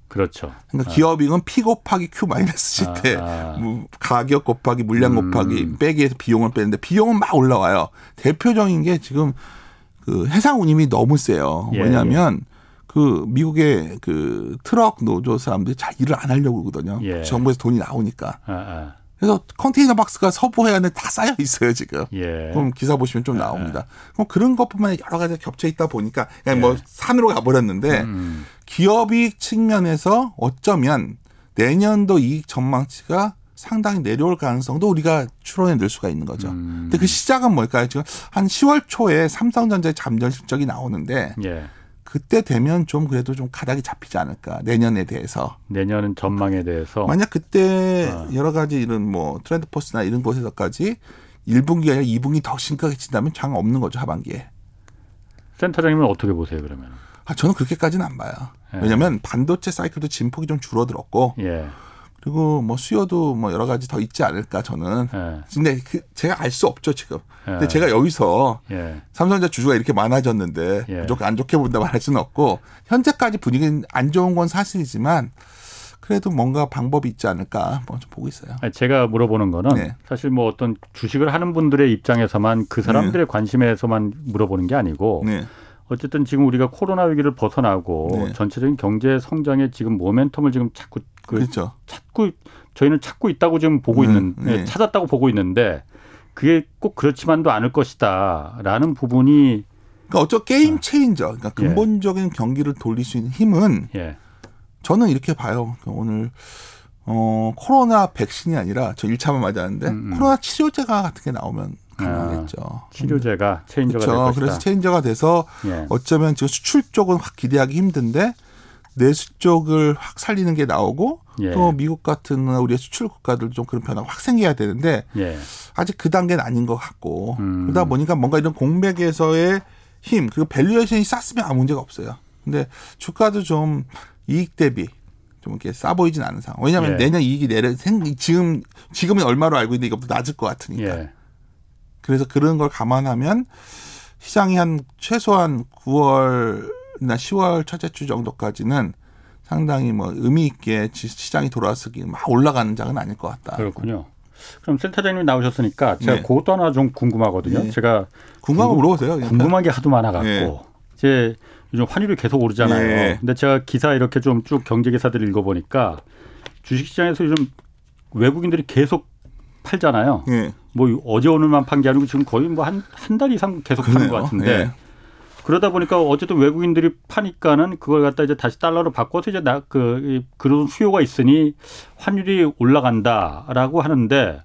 [SPEAKER 1] 그렇죠.
[SPEAKER 3] 그러니까 기업이익은 P 곱하기 Q 마이너스
[SPEAKER 1] 아,
[SPEAKER 3] 시대
[SPEAKER 1] 아.
[SPEAKER 3] 뭐 가격 곱하기 물량
[SPEAKER 1] 음.
[SPEAKER 3] 곱하기 빼기 해서 비용을 빼는데 비용은 막 올라와요. 대표적인 게 지금 그 해상 운임이 너무 세요.
[SPEAKER 1] 예,
[SPEAKER 3] 왜냐하면 그 미국의 그 트럭 노조 사람들이 잘 일을 안 하려고 그러거든요.
[SPEAKER 1] 예.
[SPEAKER 3] 정부에서 돈이 나오니까.
[SPEAKER 1] 아, 아.
[SPEAKER 3] 그래서 컨테이너 박스가 서부 해안에 다 쌓여 있어요 지금.
[SPEAKER 1] 예.
[SPEAKER 3] 그럼 기사 보시면 좀 나옵니다. 그럼 그런 것뿐만 아니라 여러 가지 겹쳐 있다 보니까 그냥 뭐 산으로 가버렸는데
[SPEAKER 1] 예. 음,
[SPEAKER 3] 기업이익 측면에서 어쩌면 내년도 이익 전망치가 상당히 내려올 가능성도 우리가 추론해 낼 수가 있는 거죠.
[SPEAKER 1] 음.
[SPEAKER 3] 근데 그 시작은 뭘까요? 지금 한 10월 초에 삼성전자의 잠정 실적이 나오는데
[SPEAKER 1] 예.
[SPEAKER 3] 그때 되면 좀 그래도 좀 가닥이 잡히지 않을까 내년에 대해서.
[SPEAKER 1] 내년 전망에 대해서
[SPEAKER 3] 만약 그때
[SPEAKER 1] 어.
[SPEAKER 3] 여러 가지 이런 뭐 트렌드 포스나 이런 곳에서까지 1분기가 아니라 2분기 더 심각해진다면 장 없는 거죠 하반기에.
[SPEAKER 1] 센터장님은 어떻게 보세요 그러면?
[SPEAKER 3] 아 저는 그렇게까지는 안 봐요.
[SPEAKER 1] 예.
[SPEAKER 3] 왜냐하면 반도체 사이클도 진폭이 좀 줄어들었고
[SPEAKER 1] 예.
[SPEAKER 3] 그리고 뭐 수요도 뭐 여러 가지 더 있지 않을까 저는.
[SPEAKER 1] 예.
[SPEAKER 3] 근데 그 제가 알 수 없죠 지금. 근데
[SPEAKER 1] 예.
[SPEAKER 3] 제가 여기서
[SPEAKER 1] 예.
[SPEAKER 3] 삼성전자 주주가 이렇게 많아졌는데
[SPEAKER 1] 예.
[SPEAKER 3] 무조건 안 좋게 본다 말할 수는 없고 현재까지 분위기는 안 좋은 건 사실이지만 그래도 뭔가 방법이 있지 않을까 뭐 좀 보고 있어요.
[SPEAKER 1] 제가 물어보는 거는
[SPEAKER 3] 네.
[SPEAKER 1] 사실 뭐 어떤 주식을 하는 분들의 입장에서만 그 사람들의 관심에서만 물어보는 게 아니고
[SPEAKER 3] 네.
[SPEAKER 1] 어쨌든 지금 우리가 코로나 위기를 벗어나고
[SPEAKER 3] 네.
[SPEAKER 1] 전체적인 경제 성장의 지금 모멘텀을 지금 자꾸 그
[SPEAKER 3] 그렇죠.
[SPEAKER 1] 찾고 저희는 찾고 있다고 지금 보고
[SPEAKER 3] 음,
[SPEAKER 1] 있는
[SPEAKER 3] 네.
[SPEAKER 1] 예, 찾았다고 보고 있는데 그게 꼭 그렇지만도 않을 것이다라는 부분이
[SPEAKER 3] 그러니까 어쩌 게임 체인저. 그러니까
[SPEAKER 1] 예.
[SPEAKER 3] 근본적인 경기를 돌릴 수 있는 힘은
[SPEAKER 1] 예.
[SPEAKER 3] 저는 이렇게 봐요. 그러니까 오늘 어 코로나 백신이 아니라 저 1차만 맞았는데
[SPEAKER 1] 음, 음.
[SPEAKER 3] 코로나 치료제가 같은 게 나오면 가능하겠죠.
[SPEAKER 1] 치료제가 체인저가
[SPEAKER 3] 그렇죠. 그래서 체인저가 돼서
[SPEAKER 1] 예.
[SPEAKER 3] 어쩌면 지금 수출 쪽은 확 기대하기 힘든데 내수 쪽을 확 살리는 게 나오고
[SPEAKER 1] 예.
[SPEAKER 3] 또 미국 같은 우리의 수출 국가들도 좀 그런 변화가 확 생겨야 되는데
[SPEAKER 1] 예.
[SPEAKER 3] 아직 그 단계는 아닌 것 같고
[SPEAKER 1] 음.
[SPEAKER 3] 그러다 보니까 뭔가 이런 공백에서의 힘 그리고 valuation이 쌌으면 아무 문제가 없어요. 근데 주가도 좀 이익 대비 좀 이렇게 싸 보이진 않은 상황. 왜냐하면
[SPEAKER 1] 예.
[SPEAKER 3] 내년 이익이 내려 생 지금 지금은 얼마로 알고 있는데 이것보다 낮을 것 같으니까.
[SPEAKER 1] 예.
[SPEAKER 3] 그래서 그런 걸 감안하면 시장이 한 최소한 9월이 나 10월 첫째 주 정도까지는 상당히 뭐 의미 있게 지- 시장이 돌아서기 막 올라가는 장은 아닐 것 같다.
[SPEAKER 1] 그렇군요. 그럼 센터장님 나오셨으니까 제가
[SPEAKER 3] 네.
[SPEAKER 1] 그것도 하나 좀 궁금하거든요.
[SPEAKER 3] 네.
[SPEAKER 1] 제가
[SPEAKER 3] 궁금한 거 물어보세요.
[SPEAKER 1] 궁금한 게 하도 많아갖고
[SPEAKER 3] 예.
[SPEAKER 1] 이제 요즘 환율이 계속 오르잖아요.
[SPEAKER 3] 예.
[SPEAKER 1] 근데 제가 기사 이렇게 좀 쭉 경제 기사들을 읽어보니까 주식시장에서 요즘 외국인들이 계속 팔잖아요.
[SPEAKER 3] 예.
[SPEAKER 1] 뭐 어제 오늘만 판 게 아니고 지금 거의 뭐 한한 달 이상 계속 파는. 것 같은데
[SPEAKER 3] 예.
[SPEAKER 1] 그러다 보니까 어쨌든 외국인들이 파니까는 그걸 갖다 이제 다시 달러로 바꿔서 이제 나 그 그런 수요가 있으니 환율이 올라간다라고 하는데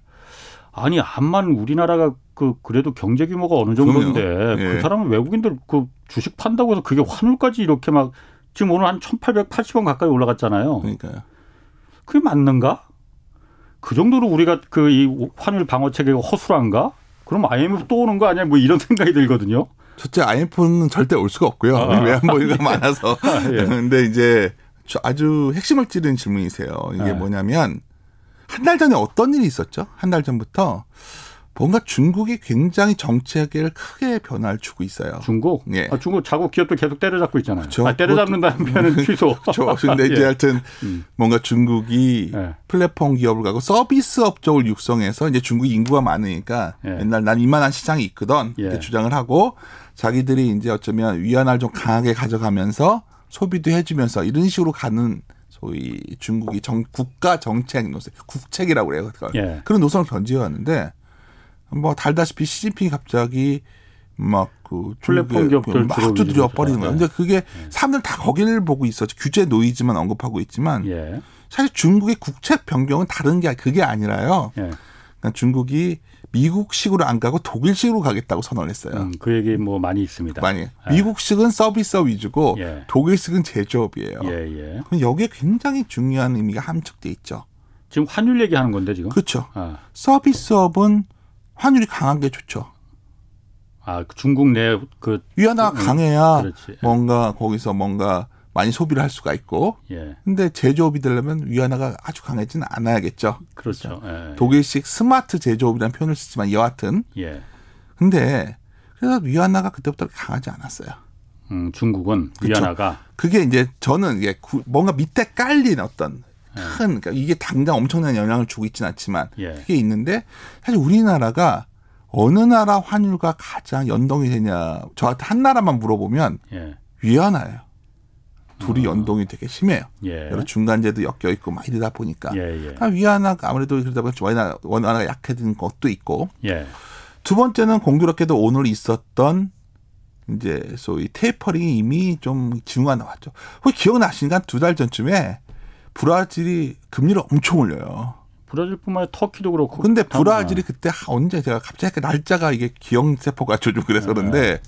[SPEAKER 1] 아니 암만 우리나라가 그 그래도 경제 규모가 어느 정도인데.
[SPEAKER 3] 예.
[SPEAKER 1] 그 사람은 외국인들 그 주식 판다고 해서 그게 환율까지 이렇게 막 지금 오늘 한 1,880원 가까이 올라갔잖아요.
[SPEAKER 3] 그러니까요.
[SPEAKER 1] 그게 맞는가? 그 정도로 우리가 그 이 환율 방어 체계가 허술한가? 그럼 IMF 또 오는 거 아니야? 뭐 이런 *laughs* 생각이 들거든요.
[SPEAKER 3] 첫째 IMF는 절대 올 수가 없고요.
[SPEAKER 1] 아. *laughs*
[SPEAKER 3] 외환보유가 많아서. *laughs*
[SPEAKER 1] 예.
[SPEAKER 3] 근데 이제 저 아주 핵심을 찌르는 질문이세요. 이게
[SPEAKER 1] 네.
[SPEAKER 3] 뭐냐면 한 달 전에 어떤 일이 있었죠? 한 달 전부터 뭔가 중국이 굉장히 정책을 크게 변화를 주고 있어요.
[SPEAKER 1] 중국?
[SPEAKER 3] 예.
[SPEAKER 1] 아, 중국 자국 기업도 계속 때려잡고 있잖아요.
[SPEAKER 3] 그렇죠.
[SPEAKER 1] 아, 때려잡는다는 표현은 *laughs* 취소.
[SPEAKER 3] 그렇죠. 근데 이제
[SPEAKER 1] 예.
[SPEAKER 3] 하여튼
[SPEAKER 1] 음.
[SPEAKER 3] 뭔가 중국이
[SPEAKER 1] 예.
[SPEAKER 3] 플랫폼 기업을 가고 서비스 업종을 육성해서 이제 중국 인구가 많으니까
[SPEAKER 1] 예.
[SPEAKER 3] 옛날 난 이만한 시장이 있거든 이렇게
[SPEAKER 1] 예.
[SPEAKER 3] 주장을 하고 자기들이 이제 어쩌면 위안화를 좀 강하게 가져가면서 소비도 해주면서 이런 식으로 가는 소위 중국이 정, 국가 정책 노선, 국책이라고 그래요. 그걸.
[SPEAKER 1] 예.
[SPEAKER 3] 그런 노선을 견지해왔는데 뭐 달다시피 시진핑이 갑자기 막그
[SPEAKER 1] 플랫폼 기업들
[SPEAKER 3] 막 두드려 버리는 거예요.
[SPEAKER 1] 예.
[SPEAKER 3] 근데 그게 사람들 다 거기를 보고 있었죠. 규제 노이즈만 언급하고 있지만
[SPEAKER 1] 예.
[SPEAKER 3] 사실 중국의 국책 변경은 다른 게 그게 아니라요.
[SPEAKER 1] 예.
[SPEAKER 3] 그러니까 중국이 미국식으로 안 가고 독일식으로 가겠다고 선언을 했어요.
[SPEAKER 1] 음, 그 얘기 뭐 많이 있습니다.
[SPEAKER 3] 많이 미국식은 서비스업 위주고
[SPEAKER 1] 예.
[SPEAKER 3] 독일식은 제조업이에요.
[SPEAKER 1] 예, 예.
[SPEAKER 3] 그럼 여기에 굉장히 중요한 의미가 함축돼 있죠.
[SPEAKER 1] 지금 환율 얘기하는 건데 지금.
[SPEAKER 3] 그렇죠.
[SPEAKER 1] 아,
[SPEAKER 3] 서비스업은 환율이 강한 게 좋죠.
[SPEAKER 1] 아 중국 내 그
[SPEAKER 3] 위안화가
[SPEAKER 1] 음,
[SPEAKER 3] 강해야
[SPEAKER 1] 그렇지.
[SPEAKER 3] 뭔가 거기서 뭔가 많이 소비를 할 수가 있고
[SPEAKER 1] 예.
[SPEAKER 3] 근데 제조업이 되려면 위안화가 아주 강해지는 않아야겠죠.
[SPEAKER 1] 그렇죠. 예.
[SPEAKER 3] 독일식 스마트 제조업이라는 표현을 쓰지만 여하튼
[SPEAKER 1] 예.
[SPEAKER 3] 근데 그래서 위안화가 그때부터 강하지 않았어요.
[SPEAKER 1] 음, 중국은
[SPEAKER 3] 그쵸.
[SPEAKER 1] 위안화가
[SPEAKER 3] 그게 이제 저는 이게 구- 뭔가 밑에 깔린 어떤 큰 그러니까 이게 당장 엄청난 영향을 주고 있지는 않지만
[SPEAKER 1] 예.
[SPEAKER 3] 그게 있는데 사실 우리나라가 어느 나라 환율과 가장 연동이 되냐 저한테 한 나라만 물어보면
[SPEAKER 1] 예.
[SPEAKER 3] 위안화예요. 둘이 연동이 되게 심해요.
[SPEAKER 1] 아. 예.
[SPEAKER 3] 여러 중간재도 엮여 있고 막 이러다 보니까
[SPEAKER 1] 예, 예.
[SPEAKER 3] 아, 위안화가 아무래도 그러다 보니까 원화가, 원화가 약해진 것도 있고
[SPEAKER 1] 예.
[SPEAKER 3] 두 번째는 공교롭게도 오늘 있었던 이제 소위 테이퍼링이 이미 좀 징후가 나왔죠. 혹시 기억나시니까 두 달 전쯤에 브라질이 금리를 엄청 올려요.
[SPEAKER 1] 브라질뿐만 아니라 터키도 그렇고.
[SPEAKER 3] 근데
[SPEAKER 1] 다-
[SPEAKER 3] 브라질이 그때 하- 언제 제가 갑자기 그 날짜가 이게 기억세포가 *laughs* 좀 그래서 그런데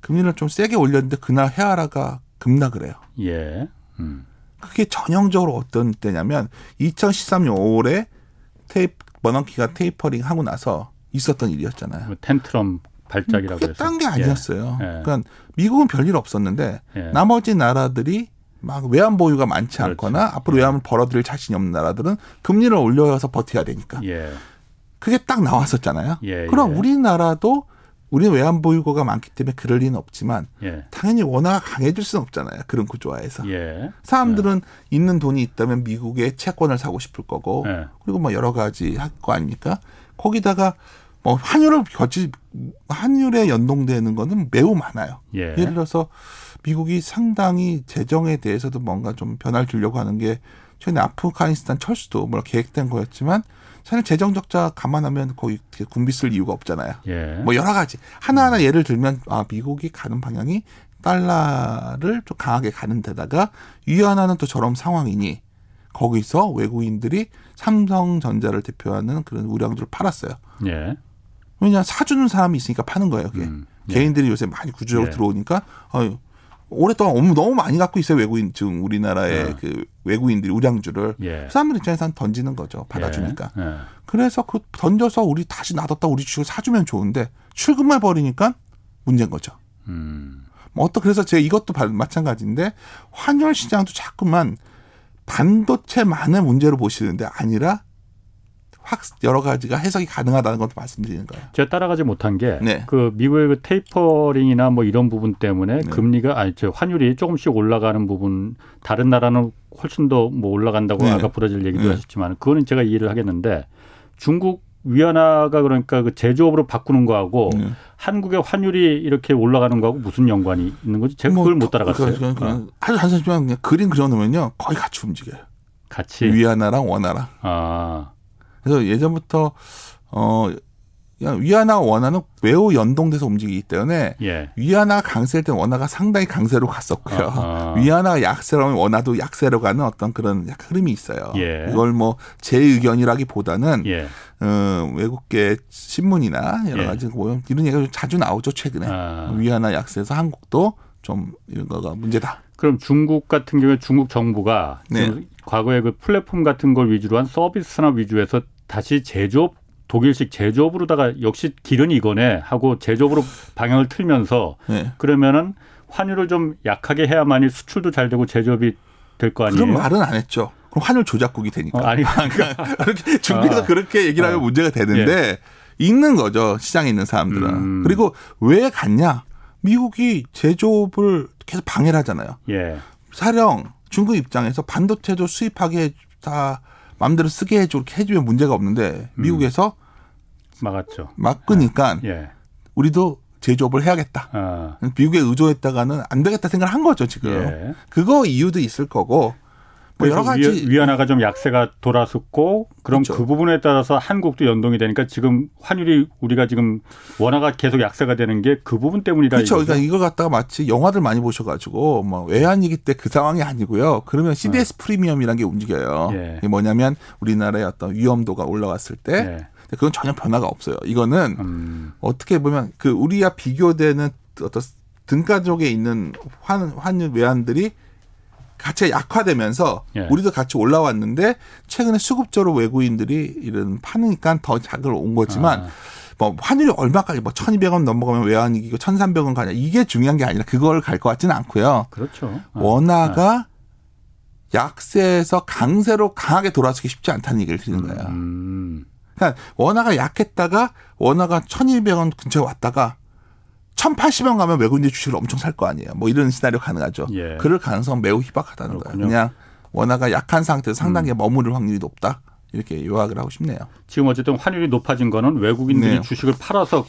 [SPEAKER 3] 금리를 좀 세게 올렸는데 그날 헤아라가 급락을 해요.
[SPEAKER 1] 예. 음.
[SPEAKER 3] 그게 전형적으로 어떤 때냐면 2013년 5월에 테이프 버넌키가 테이퍼링 하고 나서 있었던 일이었잖아요.
[SPEAKER 1] 뭐 텐트럼 발작이라고
[SPEAKER 3] 그게
[SPEAKER 1] 해서.
[SPEAKER 3] 딴게 아니었어요.
[SPEAKER 1] 예.
[SPEAKER 3] 그러니까 미국은 별일 없었는데
[SPEAKER 1] 예.
[SPEAKER 3] 나머지 나라들이 막 외환 보유가 많지
[SPEAKER 1] 그렇죠.
[SPEAKER 3] 않거나 앞으로 외환을 벌어들일 자신이 없는 나라들은 금리를 올려서 버텨야 되니까
[SPEAKER 1] 예.
[SPEAKER 3] 그게 딱 나왔었잖아요.
[SPEAKER 1] 예,
[SPEAKER 3] 그럼
[SPEAKER 1] 예.
[SPEAKER 3] 우리나라도 우리는 외환 보유고가 많기 때문에 그럴 리는 없지만
[SPEAKER 1] 예.
[SPEAKER 3] 당연히 원화가 강해질 수는 없잖아요. 그런 구조화에서.
[SPEAKER 1] 예.
[SPEAKER 3] 사람들은 있는 돈이 있다면 미국의 채권을 사고 싶을 거고
[SPEAKER 1] 예.
[SPEAKER 3] 그리고 뭐 여러 가지 할 거 아닙니까? 거기다가 뭐 환율을 거치 환율에 연동되는 거는 매우 많아요.
[SPEAKER 1] 예.
[SPEAKER 3] 예를 들어서 미국이 상당히 재정에 대해서도 뭔가 좀 변화를 주려고 하는 게 최근에 아프가니스탄 철수도 물론 계획된 거였지만 사실 재정 적자 감안하면 거의 군비 쓸 이유가 없잖아요.
[SPEAKER 1] 예.
[SPEAKER 3] 뭐 여러 가지 하나하나 예를 들면 아 미국이 가는 방향이 달러를 좀 강하게 가는 데다가 위안화는 또 저런 상황이니 거기서 외국인들이 삼성전자를 대표하는 그런 우량주를 팔았어요.
[SPEAKER 1] 예.
[SPEAKER 3] 왜냐 사주는 사람이 있으니까 파는 거예요. 그게
[SPEAKER 1] 음. 예.
[SPEAKER 3] 개인들이 요새 많이 구조적으로
[SPEAKER 1] 예.
[SPEAKER 3] 들어오니까 어유 오랫동안 너무 너무 많이 갖고 있어요 외국인 지금 우리나라의
[SPEAKER 1] 예.
[SPEAKER 3] 그 외국인들이 우량주를
[SPEAKER 1] 예.
[SPEAKER 3] 그 사람들 입장에서는 던지는 거죠 받아주니까
[SPEAKER 1] 예. 예.
[SPEAKER 3] 그래서 그 던져서 우리 다시 놔뒀다 우리 주식을 사주면 좋은데 출금해 버리니까 문제인 거죠.
[SPEAKER 1] 음.
[SPEAKER 3] 뭐 어떤 그래서 제가 이것도 바- 마찬가지인데 환율 시장도 자꾸만 반도체만의 문제로 보시는데 아니라 확 여러 가지가 해석이 가능하다는 것도 말씀드리는 거예요.
[SPEAKER 1] 제가 따라가지 못한 게그
[SPEAKER 3] 네.
[SPEAKER 1] 미국의 그 테이퍼링이나 뭐 이런 부분 때문에
[SPEAKER 3] 네.
[SPEAKER 1] 금리가 아니 저 환율이 조금씩 올라가는 부분 다른 나라는 훨씬 더 뭐 올라간다고
[SPEAKER 3] 네.
[SPEAKER 1] 아까 브라질 얘기도
[SPEAKER 3] 네.
[SPEAKER 1] 하셨지만 그거는 제가 이해를 하겠는데 중국 위안화가 그러니까 그 제조업으로 바꾸는 거하고
[SPEAKER 3] 네.
[SPEAKER 1] 한국의 환율이 이렇게 올라가는 거하고 무슨 연관이 있는 거지? 제가 그걸 못 따라갔어요.
[SPEAKER 3] 그냥, 그냥
[SPEAKER 1] 어,
[SPEAKER 3] 아주 단순하지만 그냥 그림 그려놓으면요 거의 같이 움직여요.
[SPEAKER 1] 같이
[SPEAKER 3] 위안화랑 원화랑.
[SPEAKER 1] 아
[SPEAKER 3] 그래서 예전부터 어 위안화 원화는 매우 연동돼서 움직이기 때문에
[SPEAKER 1] 예.
[SPEAKER 3] 위안화 강세일 때 원화가 상당히 강세로 갔었고요.
[SPEAKER 1] 아하.
[SPEAKER 3] 위안화 약세라면 원화도 약세로 가는 어떤 그런 흐름이 있어요.
[SPEAKER 1] 예.
[SPEAKER 3] 이걸 뭐 제 의견이라기보다는
[SPEAKER 1] 예.
[SPEAKER 3] 어, 외국계 신문이나 여러
[SPEAKER 1] 예.
[SPEAKER 3] 가지 뭐 이런 얘기가 좀 자주 나오죠 최근에
[SPEAKER 1] 아.
[SPEAKER 3] 위안화 약세에서 한국도 좀 이런 거가 문제다.
[SPEAKER 1] 그럼 중국 같은 경우에 중국 정부가
[SPEAKER 3] 네.
[SPEAKER 1] 좀 과거에 그 플랫폼 같은 걸 위주로 한 서비스 산업 위주에서 다시 제조업 독일식 제조업으로다가 역시 길은 이거네 하고 제조업으로 방향을 틀면서
[SPEAKER 3] 네.
[SPEAKER 1] 그러면은 환율을 좀 약하게 해야만이 수출도 잘 되고 제조업이 될 거 아니에요?
[SPEAKER 3] 그런 말은 안 했죠. 그럼 환율 조작국이 되니까.
[SPEAKER 1] 어, 아니 *laughs*
[SPEAKER 3] 그러니까 그렇게 중국에서
[SPEAKER 1] 아.
[SPEAKER 3] 그렇게 얘기를 하면
[SPEAKER 1] 어.
[SPEAKER 3] 문제가 되는데 읽는 거죠. 시장에 있는 사람들은.
[SPEAKER 1] 음.
[SPEAKER 3] 그리고 왜 갔냐? 미국이 제조업을 계속 방해를 하잖아요.
[SPEAKER 1] 예.
[SPEAKER 3] 사령 중국 입장에서 반도체도 수입하게 다 마음대로 쓰게 해줘 이렇게 해주면 문제가 없는데 미국에서
[SPEAKER 1] 막았죠.
[SPEAKER 3] 막으니까
[SPEAKER 1] 예.
[SPEAKER 3] 우리도 제조업을 해야겠다.
[SPEAKER 1] 아.
[SPEAKER 3] 미국에 의존했다가는 안 되겠다 생각을 한 거죠 지금.
[SPEAKER 1] 예.
[SPEAKER 3] 그거 이유도 있을 거고 뭐 여러 가지
[SPEAKER 1] 위, 위안화가 좀 약세가 돌아섰고 그럼
[SPEAKER 3] 그렇죠.
[SPEAKER 1] 그 부분에 따라서 한국도 연동이 되니까 지금 환율이 우리가 지금 원화가 계속 약세가 되는 게 그 부분 때문이다
[SPEAKER 3] 그렇죠.
[SPEAKER 1] 이거죠?
[SPEAKER 3] 그러니까 이걸 갖다가 마치 영화들 많이 보셔가지고 뭐 외환위기 때 그 상황이 아니고요. 그러면 CDS 프리미엄이라는 게 움직여요.
[SPEAKER 1] 예.
[SPEAKER 3] 이게 뭐냐면 우리나라의 어떤 위험도가 올라갔을 때
[SPEAKER 1] 예.
[SPEAKER 3] 그건 전혀 변화가 없어요. 이거는
[SPEAKER 1] 음.
[SPEAKER 3] 어떻게 보면 그 우리와 비교되는 어떤 등가족에 있는 환, 환율 외환들이 가치가 약화되면서
[SPEAKER 1] 예.
[SPEAKER 3] 우리도 같이 올라왔는데 최근에 수급적으로 외국인들이 이런 파니까 더 자극을 온 거지만
[SPEAKER 1] 아.
[SPEAKER 3] 뭐 환율이 얼마까지 뭐 1200원 넘어가면 외환위기고 1300원 가냐 이게 중요한 게 아니라 그걸 갈 것 같지는 않고요.
[SPEAKER 1] 그렇죠. 아.
[SPEAKER 3] 원화가 약세에서 강세로 강하게 돌아서기 쉽지 않다는 얘기를 드리는 거예요.
[SPEAKER 1] 음.
[SPEAKER 3] 그러니까 원화가 약했다가 원화가 1200원 근처에 왔다가 1080원 가면 외국인들이 주식을 엄청 살 거 아니에요. 뭐 이런 시나리오 가능하죠.
[SPEAKER 1] 예.
[SPEAKER 3] 그럴 가능성 매우 희박하다는.
[SPEAKER 1] 음.
[SPEAKER 3] 거예요. 그냥 원화가 약한 상태에서 상당히 머무를 확률이 높다. 이렇게 요약을 하고 싶네요.
[SPEAKER 1] 지금 어쨌든 환율이 높아진 거는 외국인들이
[SPEAKER 3] 네.
[SPEAKER 1] 주식을 팔아서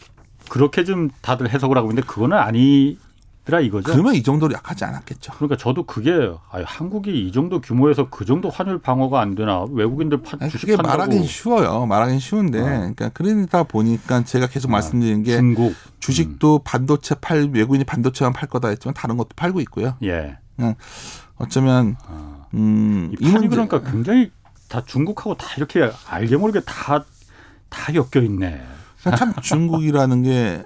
[SPEAKER 1] 그렇게 좀 다들 해석을 하고 있는데 그거는 아니 더라 이거죠.
[SPEAKER 3] 그러면 이 정도로 약하지 않았겠죠.
[SPEAKER 1] 그러니까 저도 그게 아유, 한국이 이 정도 규모에서 그 정도 환율 방어가 안 되나 외국인들 파,
[SPEAKER 3] 아니,
[SPEAKER 1] 주식
[SPEAKER 3] 그게 말하긴 쉬워요. 말하긴 쉬운데,
[SPEAKER 1] 어.
[SPEAKER 3] 그러니까 그러다 보니까 제가 계속 말씀드린 게
[SPEAKER 1] 중국
[SPEAKER 3] 주식도 반도체 팔 외국인이 반도체만 팔 거다 했지만 다른 것도 팔고 있고요.
[SPEAKER 1] 예.
[SPEAKER 3] 어쩌면
[SPEAKER 1] 아.
[SPEAKER 3] 음,
[SPEAKER 1] 이 판이 그러니까 굉장히 다 중국하고 다 이렇게 알게 모르게 다 다 엮여 있네.
[SPEAKER 3] 참 중국이라는 게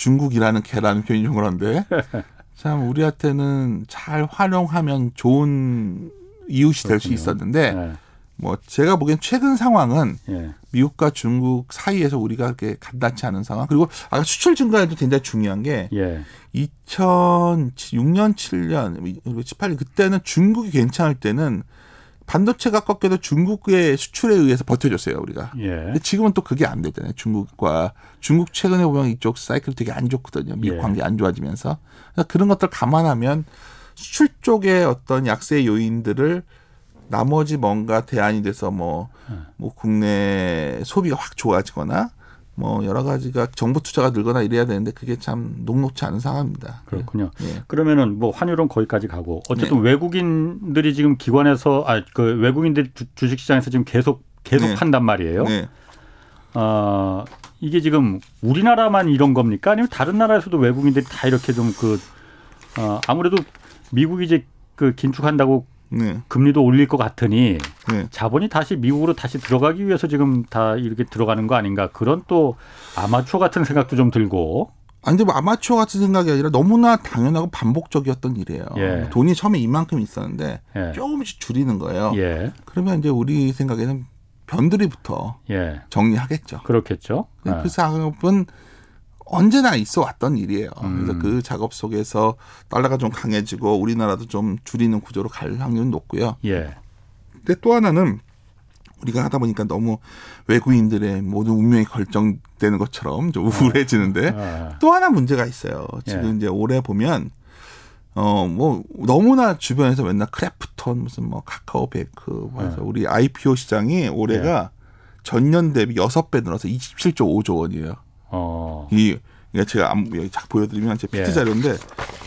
[SPEAKER 3] 중국이라는 개라는 표현이 좀 그런데 *laughs* 참 우리한테는 잘 활용하면 좋은 이웃이 될 수. 있었는데
[SPEAKER 1] 예.
[SPEAKER 3] 뭐 제가 보기엔 최근 상황은
[SPEAKER 1] 예.
[SPEAKER 3] 미국과 중국 사이에서 우리가 그렇게 간단치 않은 상황 그리고 아까 수출 증가에도 굉장히 중요한 게
[SPEAKER 1] 예.
[SPEAKER 3] 2006년 7년 18년 그때는 중국이 괜찮을 때는 반도체가 꺾여도 중국의 수출에 의해서 버텨줬어요 우리가
[SPEAKER 1] 예.
[SPEAKER 3] 근데 지금은 또 그게 안 되잖아요. 중국과 중국 최근에 보면 이쪽 사이클 되게 안 좋거든요. 미국
[SPEAKER 1] 예.
[SPEAKER 3] 관계 안 좋아지면서 그래서 그런 것들 감안하면 수출 쪽의 어떤 약세 요인들을 나머지 뭔가 대안이 돼서 뭐,
[SPEAKER 1] 예.
[SPEAKER 3] 뭐 국내 소비가 확 좋아지거나 뭐 여러 가지가 정부 투자가 늘거나 이래야 되는데 그게 참 녹록치 않은 상황입니다.
[SPEAKER 1] 그렇군요.
[SPEAKER 3] 예.
[SPEAKER 1] 그러면은 뭐 환율은 거기까지 가고 어쨌든
[SPEAKER 3] 네.
[SPEAKER 1] 외국인들이 지금 기관에서 아 그 외국인들이 주- 주식 시장에서 지금 계속 계속
[SPEAKER 3] 네.
[SPEAKER 1] 판단 말이에요.
[SPEAKER 3] 네.
[SPEAKER 1] 어, 이게 지금 우리나라만 이런 겁니까? 아니면 다른 나라에서도 외국인들이 다 이렇게 좀그 어, 아무래도 미국이 이제 그 긴축한다고
[SPEAKER 3] 네.
[SPEAKER 1] 금리도 올릴 것 같으니
[SPEAKER 3] 네.
[SPEAKER 1] 자본이 다시 미국으로 다시 들어가기 위해서 지금 다 이렇게 들어가는 거 아닌가 그런 또 아마추어 같은 생각도 좀 들고
[SPEAKER 3] 아니 근데 뭐 아마추어 같은 생각이 아니라 너무나 당연하고 반복적이었던 일이에요.
[SPEAKER 1] 예.
[SPEAKER 3] 돈이 처음에 이만큼 있었는데
[SPEAKER 1] 예.
[SPEAKER 3] 조금씩 줄이는 거예요.
[SPEAKER 1] 예,
[SPEAKER 3] 그러면 이제 우리 생각에는 변두리부터
[SPEAKER 1] 예,
[SPEAKER 3] 정리하겠죠.
[SPEAKER 1] 그렇겠죠.
[SPEAKER 3] 그
[SPEAKER 1] 아,
[SPEAKER 3] 작업은 언제나 있어 왔던 일이에요.
[SPEAKER 1] 음.
[SPEAKER 3] 그래서 그 작업 속에서 달러가 좀 강해지고 우리나라도 좀 줄이는 구조로 갈 확률은 높고요.
[SPEAKER 1] 예,
[SPEAKER 3] 근데 또 하나는 우리가 하다 보니까 너무 외국인들에 모든 운명이 결정되는 것처럼 좀 우울해지는데
[SPEAKER 1] 아,
[SPEAKER 3] 또 하나 문제가 있어요. 지금
[SPEAKER 1] 예.
[SPEAKER 3] 이제 올해 보면 어 뭐 너무나 주변에서 맨날 크래프톤 무슨 뭐 카카오뱅크 뭐 해서
[SPEAKER 1] 예.
[SPEAKER 3] 우리 IPO 시장이 올해가 전년 대비 6배 늘어서 27조 5조 원이에요.
[SPEAKER 1] 어,
[SPEAKER 3] 이 이게 제가 안- 여기 작 보여드리면 제 PT
[SPEAKER 1] 예.
[SPEAKER 3] 자료인데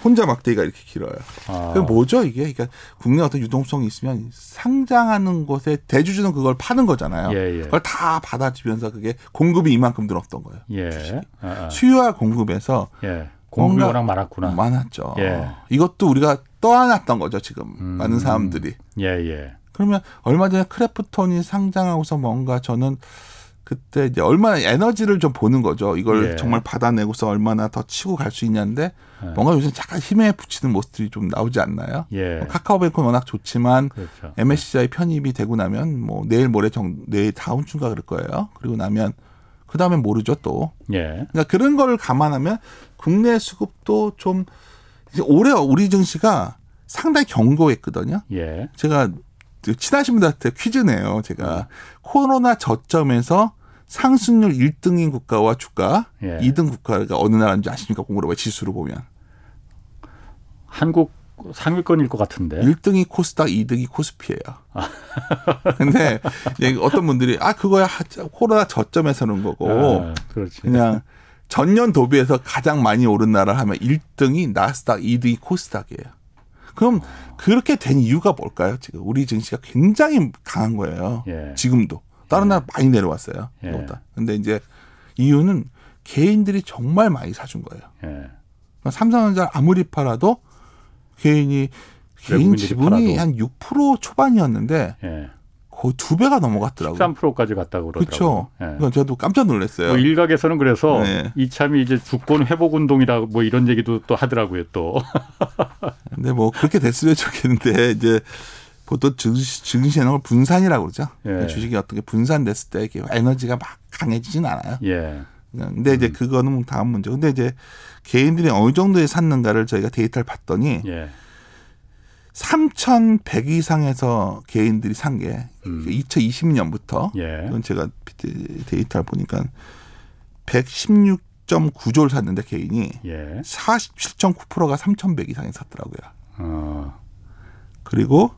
[SPEAKER 3] 혼자 막대기가 이렇게 길어요.
[SPEAKER 1] 아,
[SPEAKER 3] 그게 뭐죠 이게? 그러니까 국내 어떤 유동성이 있으면 상장하는 곳에 대주주는 그걸 파는 거잖아요.
[SPEAKER 1] 예, 예.
[SPEAKER 3] 그걸 다 받아주면서 그게 공급이 이만큼 늘었던 거예요.
[SPEAKER 1] 예, 아, 아,
[SPEAKER 3] 수요와 공급에서
[SPEAKER 1] 예, 공급이 워낙 많았구나.
[SPEAKER 3] 많았죠.
[SPEAKER 1] 예.
[SPEAKER 3] 이것도 우리가 떠안았던 거죠 지금
[SPEAKER 1] 음.
[SPEAKER 3] 많은 사람들이.
[SPEAKER 1] 예, 예,
[SPEAKER 3] 그러면 얼마 전에 크래프톤이 상장하고서 뭔가 저는 그때 이제 얼마나 에너지를 좀 보는 거죠. 이걸
[SPEAKER 1] 예.
[SPEAKER 3] 정말 받아내고서 얼마나 더 치고 갈 수 있냐인데
[SPEAKER 1] 예.
[SPEAKER 3] 뭔가 요새 잠깐 힘에 붙이는 모습들이 좀 나오지 않나요?
[SPEAKER 1] 예,
[SPEAKER 3] 카카오뱅크는 워낙 좋지만
[SPEAKER 1] 그렇죠.
[SPEAKER 3] MSCI 편입이 되고 나면 뭐 내일 모레 정 내일 다음 주인가 그럴 거예요. 그리고 나면 그 다음엔 모르죠 또.
[SPEAKER 1] 예,
[SPEAKER 3] 그러니까 그런 거를 감안하면 국내 수급도 좀 올해 우리 증시가 상당히 견고했거든요.
[SPEAKER 1] 예,
[SPEAKER 3] 제가 친하신 분들한테 퀴즈 네요. 제가 코로나 저점에서 상승률 1등인 국가와 주가,
[SPEAKER 1] 예.
[SPEAKER 3] 2등 국가가 어느 나라인지 아십니까? 공그룹의 지수로 보면.
[SPEAKER 1] 한국 상위권일 것 같은데.
[SPEAKER 3] 1등이 코스닥, 2등이 코스피예요. *laughs* 근데 어떤 분들이 아 그거야 하- 코로나 저점에서는 거고
[SPEAKER 1] 아.
[SPEAKER 3] 그냥 전년 도비해서 가장 많이 오른 나라 하면 1등이 나스닥, 2등이 코스닥이에요. 그럼 그렇게 된 이유가 뭘까요? 지금 우리 증시가 굉장히 강한 거예요.
[SPEAKER 1] 예.
[SPEAKER 3] 지금도 다른 나라 많이 내려왔어요.
[SPEAKER 1] 예.
[SPEAKER 3] 이거보다. 근데 이제 이유는 개인들이 정말 많이 사준 거예요.
[SPEAKER 1] 예.
[SPEAKER 3] 그러니까 삼성전자 아무리 팔아도 개인이 개인 지분이. 한 6% 초반이었는데
[SPEAKER 1] 예.
[SPEAKER 3] 거의 두 배가 넘어갔더라고요.
[SPEAKER 1] 13%까지 갔다고 그러더라고요.
[SPEAKER 3] 그렇죠.
[SPEAKER 1] 예.
[SPEAKER 3] 그건 저도 깜짝 놀랐어요.
[SPEAKER 1] 뭐 일각에서는 그래서
[SPEAKER 3] 네.
[SPEAKER 1] 이참이 이제 주권 회복 운동이라 뭐 이런 얘기도 또 하더라고요 또. *laughs*
[SPEAKER 3] 근데 뭐 그렇게 됐으면 좋겠는데 이제 보통 증시 증시에는 걸 분산이라고 그러죠.
[SPEAKER 1] 예.
[SPEAKER 3] 주식이 어떻게 분산됐을 때 이게 에너지가 막 강해지진 않아요.
[SPEAKER 1] 예.
[SPEAKER 3] 근데 이제 그거는 다음 문제. 근데 이제 개인들이 어느 정도에 샀는가를 저희가 데이터를 봤더니
[SPEAKER 1] 예.
[SPEAKER 3] 3,100 이상에서 개인들이 산 게
[SPEAKER 1] 음.
[SPEAKER 3] 2020년부터
[SPEAKER 1] 예.
[SPEAKER 3] 이건 제가 데이터를 보니까 116.9조를 샀는데 개인이
[SPEAKER 1] 예.
[SPEAKER 3] 47.9%가 3,100 이상에 샀더라고요.
[SPEAKER 1] 어.
[SPEAKER 3] 그리고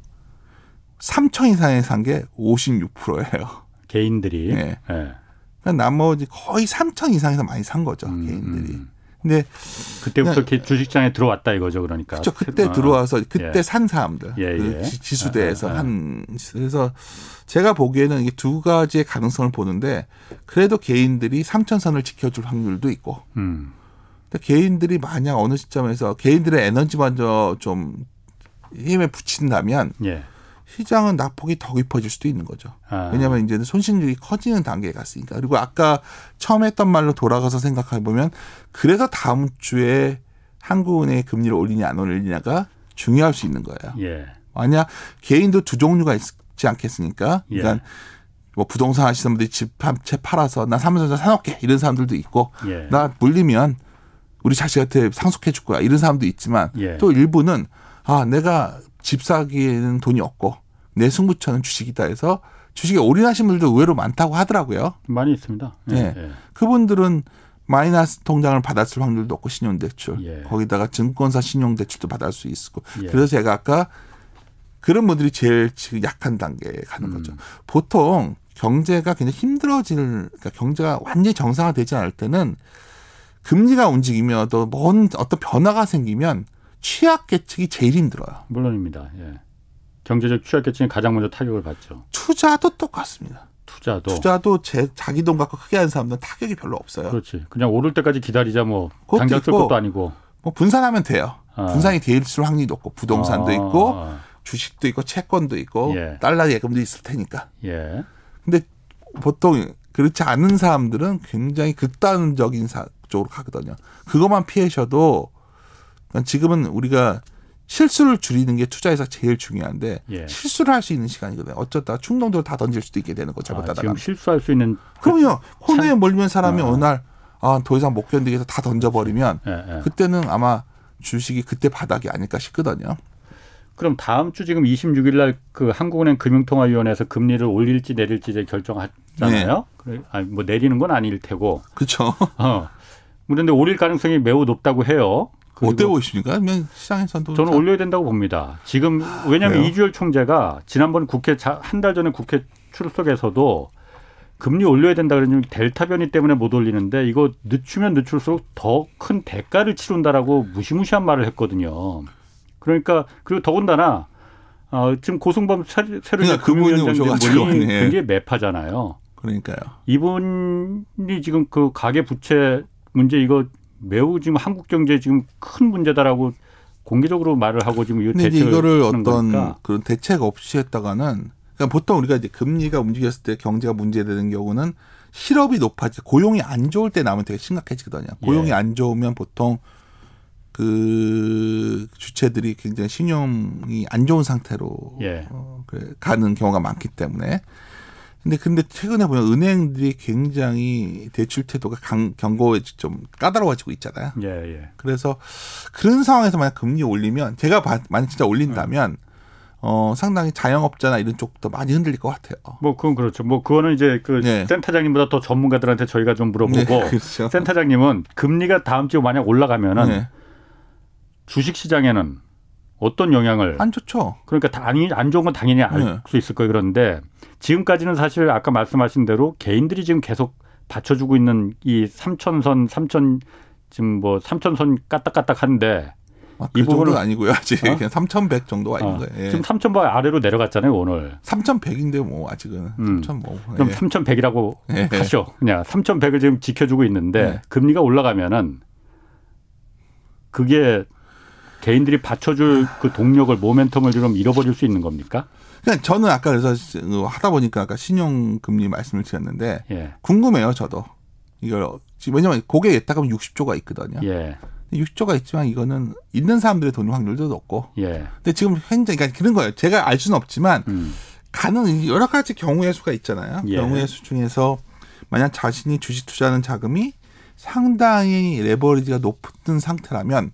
[SPEAKER 3] 3천 이상에 산 게 56%예요.
[SPEAKER 1] 개인들이
[SPEAKER 3] 예.
[SPEAKER 1] 예.
[SPEAKER 3] 나머지 거의 3천 이상에서 많이 산 거죠,
[SPEAKER 1] 음,
[SPEAKER 3] 개인들이.
[SPEAKER 1] 음.
[SPEAKER 3] 근데
[SPEAKER 1] 그때부터 이렇게 주식장에 들어왔다 이거죠, 그러니까.
[SPEAKER 3] 그쵸 그때
[SPEAKER 1] 아,
[SPEAKER 3] 들어와서 그때
[SPEAKER 1] 예.
[SPEAKER 3] 산 사람들
[SPEAKER 1] 예,
[SPEAKER 3] 그
[SPEAKER 1] 예.
[SPEAKER 3] 지- 지수대에서
[SPEAKER 1] 아, 아, 아.
[SPEAKER 3] 한 그래서 제가 보기에는 이게 두 가지의 가능성을 보는데 그래도 개인들이 3천 선을 지켜줄 확률도 있고
[SPEAKER 1] 음.
[SPEAKER 3] 근데 개인들이 만약 어느 시점에서 개인들의 에너지 먼저 좀 힘에 붙인다면
[SPEAKER 1] 예.
[SPEAKER 3] 시장은 낙폭이 더 깊어질 수도 있는 거죠.
[SPEAKER 1] 아.
[SPEAKER 3] 왜냐하면 이제는 손실률이 커지는 단계에 갔으니까. 그리고 아까 처음 했던 말로 돌아가서 생각해 보면 그래서 다음 주에 한국은행의 금리를 올리냐 안 올리냐가 중요할 수 있는 거예요.
[SPEAKER 1] 예.
[SPEAKER 3] 만약 개인도 두 종류가 있지 않겠습니까?
[SPEAKER 1] 예.
[SPEAKER 3] 그러니까 뭐 부동산 하시는 분들이 집한채 팔아서 나 삼성전자 사놓게 이런 사람들도 있고
[SPEAKER 1] 예.
[SPEAKER 3] 나 물리면 우리 자식한테 상속해 줄 거야 이런 사람도 있지만
[SPEAKER 1] 예.
[SPEAKER 3] 또 일부는 아 내가 집 사기에는 돈이 없고 내 승부처는 주식이다 해서 주식에 올인하신 분들도 의외로 많다고 하더라고요.
[SPEAKER 1] 많이 있습니다. 예.
[SPEAKER 3] 예.
[SPEAKER 1] 예.
[SPEAKER 3] 그분들은 마이너스 통장을 받았을 확률도 높고 신용대출
[SPEAKER 1] 예.
[SPEAKER 3] 거기다가 증권사 신용대출도 받을 수 있고
[SPEAKER 1] 예.
[SPEAKER 3] 그래서 제가 아까 그런 분들이 제일 지금 약한 단계에 가는 거죠.
[SPEAKER 1] 음.
[SPEAKER 3] 보통 경제가 굉장히 힘들어질 그러니까 경제가 완전히 정상화되지 않을 때는 금리가 움직이면 또뭔 어떤 변화가 생기면 취약계층이 제일 힘들어요.
[SPEAKER 1] 물론입니다. 예. 경제적 취약계층이 가장 먼저 타격을 받죠.
[SPEAKER 3] 투자도 똑같습니다.
[SPEAKER 1] 투자도.
[SPEAKER 3] 투자도 제 자기 돈 갖고 크게 하는 사람들은 타격이 별로 없어요.
[SPEAKER 1] 그렇지. 그냥 오를 때까지 기다리자 뭐 당장 쓸
[SPEAKER 3] 있고.
[SPEAKER 1] 것도 아니고.
[SPEAKER 3] 뭐 분산하면 돼요.
[SPEAKER 1] 아.
[SPEAKER 3] 분산이 될 확률이 높고 부동산도
[SPEAKER 1] 아,
[SPEAKER 3] 있고
[SPEAKER 1] 아,
[SPEAKER 3] 주식도 있고 채권도 있고
[SPEAKER 1] 예.
[SPEAKER 3] 달러 예금도 있을 테니까.
[SPEAKER 1] 예.
[SPEAKER 3] 근데 보통 그렇지 않은 사람들은 굉장히 극단적인 사, 쪽으로 가거든요. 그것만 피하셔도 그러니까 지금은 우리가 실수를 줄이는 게 투자에서 제일 중요한데
[SPEAKER 1] 예.
[SPEAKER 3] 실수를 할 수 있는 시간이거든요. 어쩌다 충동적으로 다 던질 수도 있게 되는 거
[SPEAKER 1] 아,
[SPEAKER 3] 잘못하다가.
[SPEAKER 1] 지금 실수할 수 있는
[SPEAKER 3] 그럼요. 코너에 몰리면 사람이
[SPEAKER 1] 어.
[SPEAKER 3] 어느 날 아, 더 이상 못 견디겠어 다 던져버리면
[SPEAKER 1] 예, 예.
[SPEAKER 3] 그때는 아마 주식이 그때 바닥이 아닐까 싶거든요.
[SPEAKER 1] 그럼 다음 주 지금 26일 날 그 한국은행 금융통화위원회에서 금리를 올릴지 내릴지 이제 결정하잖아요.
[SPEAKER 3] 네.
[SPEAKER 1] 그래, 아니, 뭐 내리는 건 아닐 테고.
[SPEAKER 3] 그렇죠.
[SPEAKER 1] 어. 그런데 올릴 가능성이 매우 높다고 해요.
[SPEAKER 3] 어때 보십니까? 그러면 시장에서도
[SPEAKER 1] 저는 올려야 된다고 봅니다. 지금 왜냐하면
[SPEAKER 3] 그래요?
[SPEAKER 1] 이주열 총재가 지난번 국회 한 달 전에 국회 출석에서도 금리 올려야 된다 그러니 델타 변이 때문에 못 올리는데 이거 늦추면 늦출수록 더 큰 대가를 치른다라고 무시무시한 말을 했거든요. 그러니까 그리고 더군다나 어, 지금 고승범 새- 새로
[SPEAKER 3] 그러니까 그분이
[SPEAKER 1] 금융위원장
[SPEAKER 3] 오셔가지고,
[SPEAKER 1] 분이
[SPEAKER 3] 예.
[SPEAKER 1] 굉장히 매파잖아요.
[SPEAKER 3] 그러니까요.
[SPEAKER 1] 이분이 지금 그 가계 부채 문제 이거 매우 지금 한국 경제 지금 큰 문제다라고 공개적으로 말을 하고 지금 이 대책을
[SPEAKER 3] 이거를 어떤
[SPEAKER 1] 거니까.
[SPEAKER 3] 그런 대책 없이 했다가는 그러니까 보통 우리가 이제 금리가 움직였을 때 경제가 문제되는 경우는 실업이 높아지 고용이 안 좋을 때 나면 되게 심각해지거든요. 고용이
[SPEAKER 1] 예.
[SPEAKER 3] 안 좋으면 보통 그 주체들이 굉장히 신용이 안 좋은 상태로
[SPEAKER 1] 예.
[SPEAKER 3] 어, 가는 경우가 많기 때문에 근데 근데 최근에 보면 은행들이 굉장히 대출 태도가 강, 경고에 좀 까다로워지고 있잖아요.
[SPEAKER 1] 예, 예.
[SPEAKER 3] 그래서 그런 상황에서 만약 금리 올리면 제가 봐- 만약 진짜 올린다면 어 상당히 자영업자나 이런 쪽도 많이 흔들릴 것 같아요.
[SPEAKER 1] 뭐 그건 그렇죠. 뭐 그거는 이제 그
[SPEAKER 3] 네.
[SPEAKER 1] 센터장님보다 더 전문가들한테 저희가 좀 물어보고
[SPEAKER 3] 네, *laughs* 그렇죠.
[SPEAKER 1] 센터장님은 금리가 다음 주에 만약 올라가면은
[SPEAKER 3] 네.
[SPEAKER 1] 주식 시장에는 어떤 영향을
[SPEAKER 3] 안 좋죠.
[SPEAKER 1] 그러니까 당연히 안 좋은 건 당연히 알
[SPEAKER 3] 네.
[SPEAKER 1] 수 있을 거예요. 그런데 지금까지는 사실 아까 말씀하신 대로 개인들이 지금 계속 받쳐주고 있는 이 삼천선 삼천 지금 뭐 삼천선 까딱까딱 한데
[SPEAKER 3] 아, 그
[SPEAKER 1] 이 부분은-
[SPEAKER 3] 아니고요. 아직
[SPEAKER 1] 어?
[SPEAKER 3] 그냥 3,100 정도가 있는
[SPEAKER 1] 어,
[SPEAKER 3] 거예요. 예.
[SPEAKER 1] 지금 삼천바 아래로 내려갔잖아요 오늘.
[SPEAKER 3] 3,100인데 뭐 아직은
[SPEAKER 1] 음.
[SPEAKER 3] 3,000 뭐.
[SPEAKER 1] 그럼
[SPEAKER 3] 예.
[SPEAKER 1] 삼천백이라고
[SPEAKER 3] 예.
[SPEAKER 1] 하죠. 그냥 삼천백을 지금 지켜주고 있는데
[SPEAKER 3] 네.
[SPEAKER 1] 금리가 올라가면은 그게 개인들이 받쳐줄 그 동력을 모멘텀을 좀 잃어버릴 수 있는 겁니까?
[SPEAKER 3] 그냥 저는 아까 그래서 그 하다 보니까 아까 신용금리 말씀을 드렸는데
[SPEAKER 1] 예,
[SPEAKER 3] 궁금해요, 저도. 이걸 왜냐면 고객에 있다가 60조가 있거든요.
[SPEAKER 1] 예,
[SPEAKER 3] 60조가 있지만 이거는 있는 사람들의 돈 확률도 높고.
[SPEAKER 1] 예.
[SPEAKER 3] 근데 지금 굉장히 그러니까 그런 거예요. 제가 알 수는 없지만
[SPEAKER 1] 음,
[SPEAKER 3] 가능 여러 가지 경우의 수가 있잖아요.
[SPEAKER 1] 예.
[SPEAKER 3] 경우의 수 중에서 만약 자신이 주식 투자하는 자금이 상당히 레버리지가 높은 상태라면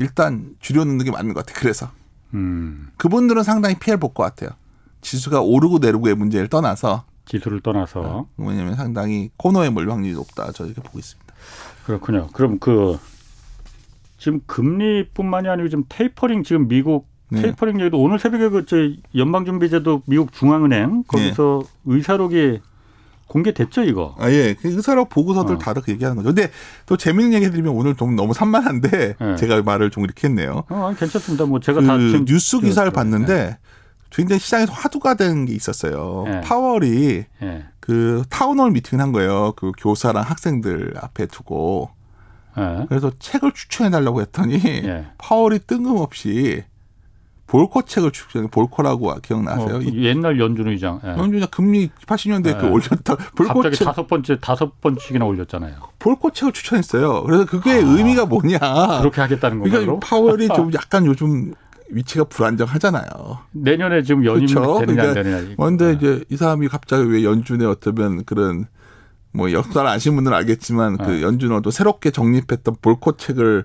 [SPEAKER 3] 일단 줄여놓는 게 맞는 것 같아요. 그래서
[SPEAKER 1] 음.
[SPEAKER 3] 그분들은 상당히 피해를 볼 것 같아요. 지수가 오르고 내리고의 문제를 떠나서
[SPEAKER 1] 지수를 떠나서
[SPEAKER 3] 왜냐하면 상당히 코너에 몰 확률이 높다. 저 이렇게 보고 있습니다.
[SPEAKER 1] 그렇군요. 그럼 그 지금 금리뿐만이 아니고 지금 테이퍼링 지금 미국
[SPEAKER 3] 네.
[SPEAKER 1] 테이퍼링 얘기도 오늘 새벽에 그저 연방준비제도 미국 중앙은행 거기서 의사록이 공개됐죠 이거.
[SPEAKER 3] 아 예, 그 의사록 보고서들
[SPEAKER 1] 어.
[SPEAKER 3] 다들 그 얘기하는 거죠. 근데 또 재밌는 얘기 해드리면 오늘 좀 너무 산만한데
[SPEAKER 1] 네.
[SPEAKER 3] 제가 말을 좀 이렇게 했네요.
[SPEAKER 1] 어, 아니, 괜찮습니다. 뭐 제가
[SPEAKER 3] 그
[SPEAKER 1] 다 지금
[SPEAKER 3] 뉴스 기사를
[SPEAKER 1] 그,
[SPEAKER 3] 봤는데 굉장히 시장에서 화두가 된 게 있었어요.
[SPEAKER 1] 네.
[SPEAKER 3] 파월이
[SPEAKER 1] 예,
[SPEAKER 3] 그 town hall 미팅을 한 거예요. 그 교사랑 학생들 앞에 두고
[SPEAKER 1] 예,
[SPEAKER 3] 그래서 책을 추천해 달라고 했더니
[SPEAKER 1] 예.
[SPEAKER 3] 파월이 뜬금없이 볼커 책을 추천해 볼커라고 기억나세요?
[SPEAKER 1] 어,
[SPEAKER 3] 이
[SPEAKER 1] 옛날 연준 의장. 예.
[SPEAKER 3] 연준이 금리 80년대 그
[SPEAKER 1] 네.
[SPEAKER 3] 올렸다 볼코
[SPEAKER 1] 갑자기
[SPEAKER 3] 책
[SPEAKER 1] 다섯 번째 다섯 번씩이나 올렸잖아요.
[SPEAKER 3] 볼코 책을 추천했어요. 그래서 그게 의미가 뭐냐?
[SPEAKER 1] 아. 그렇게 하겠다는 건가요?
[SPEAKER 3] 그러니까 파월이 좀 *laughs* 약간 요즘 위치가 불안정하잖아요.
[SPEAKER 1] 내년에 지금 연임이
[SPEAKER 3] 그렇죠.
[SPEAKER 1] 되느냐 안
[SPEAKER 3] 그러니까
[SPEAKER 1] 되느냐.
[SPEAKER 3] 그런데
[SPEAKER 1] 예.
[SPEAKER 3] 이제 이 사람이 갑자기 왜 연준의 어쩌면 그런 뭐 역사를 아시는 분들은 알겠지만 그
[SPEAKER 1] 네.
[SPEAKER 3] 연준어도 새롭게 정립했던 볼코 책을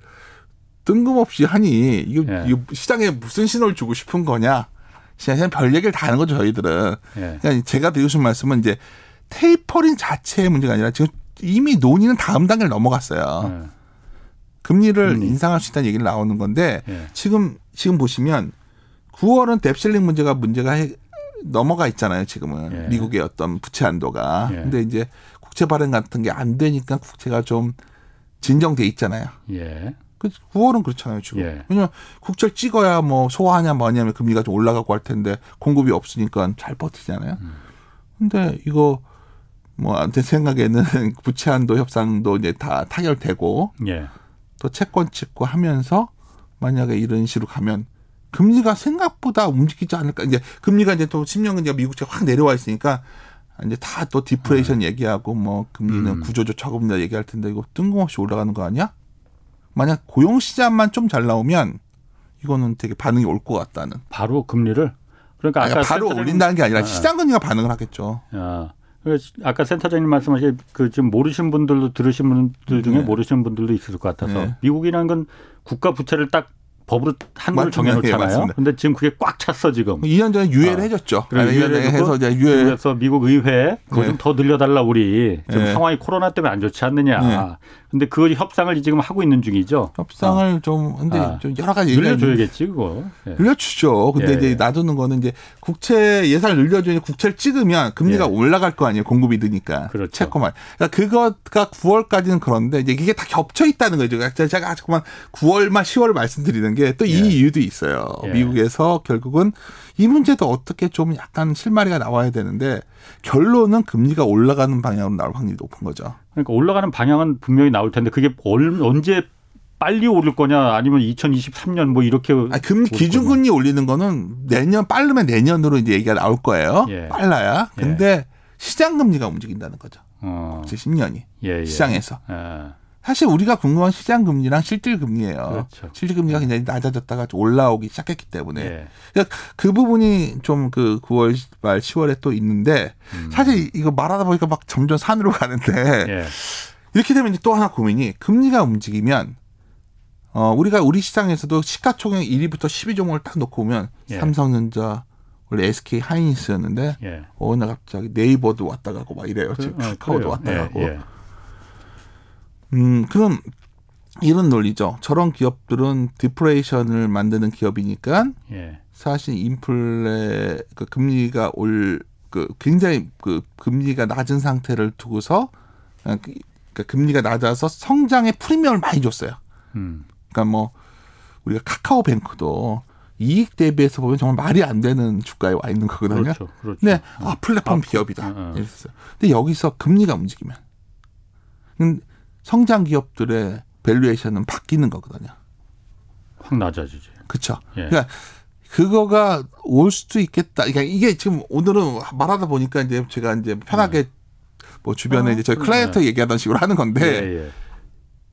[SPEAKER 3] 뜬금없이 하니 이거,
[SPEAKER 1] 예.
[SPEAKER 3] 이거 시장에 무슨 신호를 주고 싶은 거냐? 그냥 별 얘기를 다 하는 거죠 저희들은.
[SPEAKER 1] 예.
[SPEAKER 3] 그러니까 제가 드리고 싶은 말씀은 이제 테이퍼링 자체의 문제가 아니라 지금 이미 논의는 다음 단계를 넘어갔어요.
[SPEAKER 1] 예.
[SPEAKER 3] 금리를
[SPEAKER 1] 금리.
[SPEAKER 3] 인상할 수 있다는 얘기를 나오는 건데
[SPEAKER 1] 예.
[SPEAKER 3] 지금 지금 보시면 9월은 뎁실링 문제가 문제가 해- 넘어가 있잖아요. 지금은
[SPEAKER 1] 예.
[SPEAKER 3] 미국의 어떤 부채 한도가.
[SPEAKER 1] 예.
[SPEAKER 3] 근데 이제 국채 발행 같은 게 안 되니까 국채가 좀 진정돼 있잖아요.
[SPEAKER 1] 예.
[SPEAKER 3] 그 9월은 그렇잖아요. 지금.
[SPEAKER 1] 예.
[SPEAKER 3] 왜냐면 국채를 찍어야 뭐 소화하냐 뭐냐면 금리가 좀 올라가고 할 텐데 공급이 없으니까 잘 버티잖아요.
[SPEAKER 1] 음.
[SPEAKER 3] 근데 이거 뭐 제 생각에는 *laughs* 부채 한도 협상도 이제 다 타결되고
[SPEAKER 1] 예.
[SPEAKER 3] 또 채권 찍고 하면서 만약에 이런 식으로 가면 금리가 생각보다 움직이지 않을까. 이제 금리가 이제 또 10년은 이제 미국채가 확 내려와 있으니까 이제 다 또 디프레이션 얘기하고 뭐 금리는
[SPEAKER 1] 음.
[SPEAKER 3] 구조적 저금리다 얘기할 텐데 이거 뜬금없이 올라가는 거 아니야? 만약 고용 시장만 좀 잘 나오면 이거는 되게 반응이 올 것 같다는.
[SPEAKER 1] 바로 금리를 그러니까
[SPEAKER 3] 아니,
[SPEAKER 1] 아까
[SPEAKER 3] 바로
[SPEAKER 1] 센터장님-
[SPEAKER 3] 올린다는 게 아니라
[SPEAKER 1] 아,
[SPEAKER 3] 시장 금리가 반응을 하겠죠.
[SPEAKER 1] 아, 아까 센터장님 말씀하신 그 지금 모르신 분들도 들으신 분들 중에
[SPEAKER 3] 네.
[SPEAKER 1] 모르시는 분들도 있을 것 같아서
[SPEAKER 3] 네.
[SPEAKER 1] 미국이라는 건 국가 부채를 딱 법으로
[SPEAKER 3] 맞습니다. 예,
[SPEAKER 1] 정해놓잖아요.
[SPEAKER 3] 맞습니다.
[SPEAKER 1] 근데 지금 그게 꽉 찼어 지금.
[SPEAKER 3] 2년 전에 유예를
[SPEAKER 1] 아,
[SPEAKER 3] 해줬죠.
[SPEAKER 1] 그래,
[SPEAKER 3] 아니,
[SPEAKER 1] 유예를
[SPEAKER 3] 해서 이제 유예
[SPEAKER 1] 그래서 미국 의회 그거
[SPEAKER 3] 네.
[SPEAKER 1] 좀더 늘려달라 우리 지금
[SPEAKER 3] 네.
[SPEAKER 1] 상황이 코로나 때문에 안 좋지 않느냐.
[SPEAKER 3] 네.
[SPEAKER 1] 근데 그 협상을 지금 하고 있는 중이죠.
[SPEAKER 3] 협상을 좀 근데
[SPEAKER 1] 아.
[SPEAKER 3] 좀 여러 가지
[SPEAKER 1] 늘려줘야겠지 그거. 예.
[SPEAKER 3] 늘려주죠. 근데
[SPEAKER 1] 예,
[SPEAKER 3] 이제
[SPEAKER 1] 예.
[SPEAKER 3] 놔두는 거는 이제 국채 예산을 늘려주니 국채를 찍으면 금리가
[SPEAKER 1] 예.
[SPEAKER 3] 올라갈 거 아니에요. 공급이 느니까.
[SPEAKER 1] 그렇죠.
[SPEAKER 3] 채권만. 그러니까 그거가 9월까지는 그런데 이제 이게 다 겹쳐 있다는 거죠. 제가 자꾸만 9월만 10월 말씀드리는 게 또이
[SPEAKER 1] 예.
[SPEAKER 3] 이유도 있어요.
[SPEAKER 1] 예.
[SPEAKER 3] 미국에서 결국은 이 문제도 어떻게 좀 약간 실마리가 나와야 되는데 결론은 금리가 올라가는 방향으로 나올 확률이 높은 거죠.
[SPEAKER 1] 그러니까 올라가는 방향은 분명히 나올 텐데 그게 얼- 언제 빨리 오를 거냐 아니면 2023년 뭐 이렇게
[SPEAKER 3] 아, 금
[SPEAKER 1] 오를
[SPEAKER 3] 기준금리 올리는 거는 내년 빠르면 내년으로 이제 얘기가 나올 거예요.
[SPEAKER 1] 예.
[SPEAKER 3] 빨라야. 근데 시장 금리가 움직인다는 거죠.
[SPEAKER 1] 어,
[SPEAKER 3] 제 10년이
[SPEAKER 1] 예, 예.
[SPEAKER 3] 시장에서.
[SPEAKER 1] 예.
[SPEAKER 3] 사실 우리가 궁금한 시장 금리랑 실질 금리예요.
[SPEAKER 1] 그렇죠.
[SPEAKER 3] 실질 금리가 굉장히 낮아졌다가 좀 올라오기 시작했기 때문에
[SPEAKER 1] 예.
[SPEAKER 3] 그러니까 그 부분이 좀 그 9월 말 10월에 또 있는데
[SPEAKER 1] 음.
[SPEAKER 3] 사실 이거 말하다 보니까 막 점점 산으로 가는데 *laughs*
[SPEAKER 1] 예.
[SPEAKER 3] 이렇게 되면 이제 또 하나 고민이 금리가 움직이면 어, 우리가 우리 시장에서도 시가총액 1위부터 10위 종목을 딱 놓고 보면
[SPEAKER 1] 예.
[SPEAKER 3] 삼성전자 원래 SK 하이닉스였는데
[SPEAKER 1] 예.
[SPEAKER 3] 어느 날 갑자기 네이버도 왔다 가고 막 이래요. 지금
[SPEAKER 1] 그- 어,
[SPEAKER 3] 카카오도. 왔다
[SPEAKER 1] 예,
[SPEAKER 3] 가고.
[SPEAKER 1] 예.
[SPEAKER 3] 음, 그럼 이런 논리죠. 저런 기업들은 디플레이션을 만드는 기업이니까
[SPEAKER 1] 예.
[SPEAKER 3] 사실 인플레 그 금리가 올 그 굉장히 그 금리가 낮은 상태를 두고서 어, 그- 그러니까 금리가 낮아서 성장에 프리미엄을 많이 줬어요.
[SPEAKER 1] 음.
[SPEAKER 3] 그러니까 뭐 우리가 카카오뱅크도 이익 대비해서 보면 정말 말이 안 되는 주가에 와 있는 거거든요.
[SPEAKER 1] 그렇죠. 그렇죠.
[SPEAKER 3] 네, 아 플랫폼
[SPEAKER 1] 아,
[SPEAKER 3] 기업이다.
[SPEAKER 1] 어, 어.
[SPEAKER 3] 이랬어요. 근데 여기서 금리가 움직이면 음, 성장 기업들의 valuation은 바뀌는 거거든요.
[SPEAKER 1] 확 낮아지지.
[SPEAKER 3] 그렇죠.
[SPEAKER 1] 예.
[SPEAKER 3] 그러니까 그거가 올 수도 있겠다. 그러니까 이게 지금 오늘은 말하다 보니까 이제 제가 이제 편하게 뭐 주변에
[SPEAKER 1] 어,
[SPEAKER 3] 이제 저희. 클라이언트 얘기하던 식으로 하는 건데
[SPEAKER 1] 예, 예.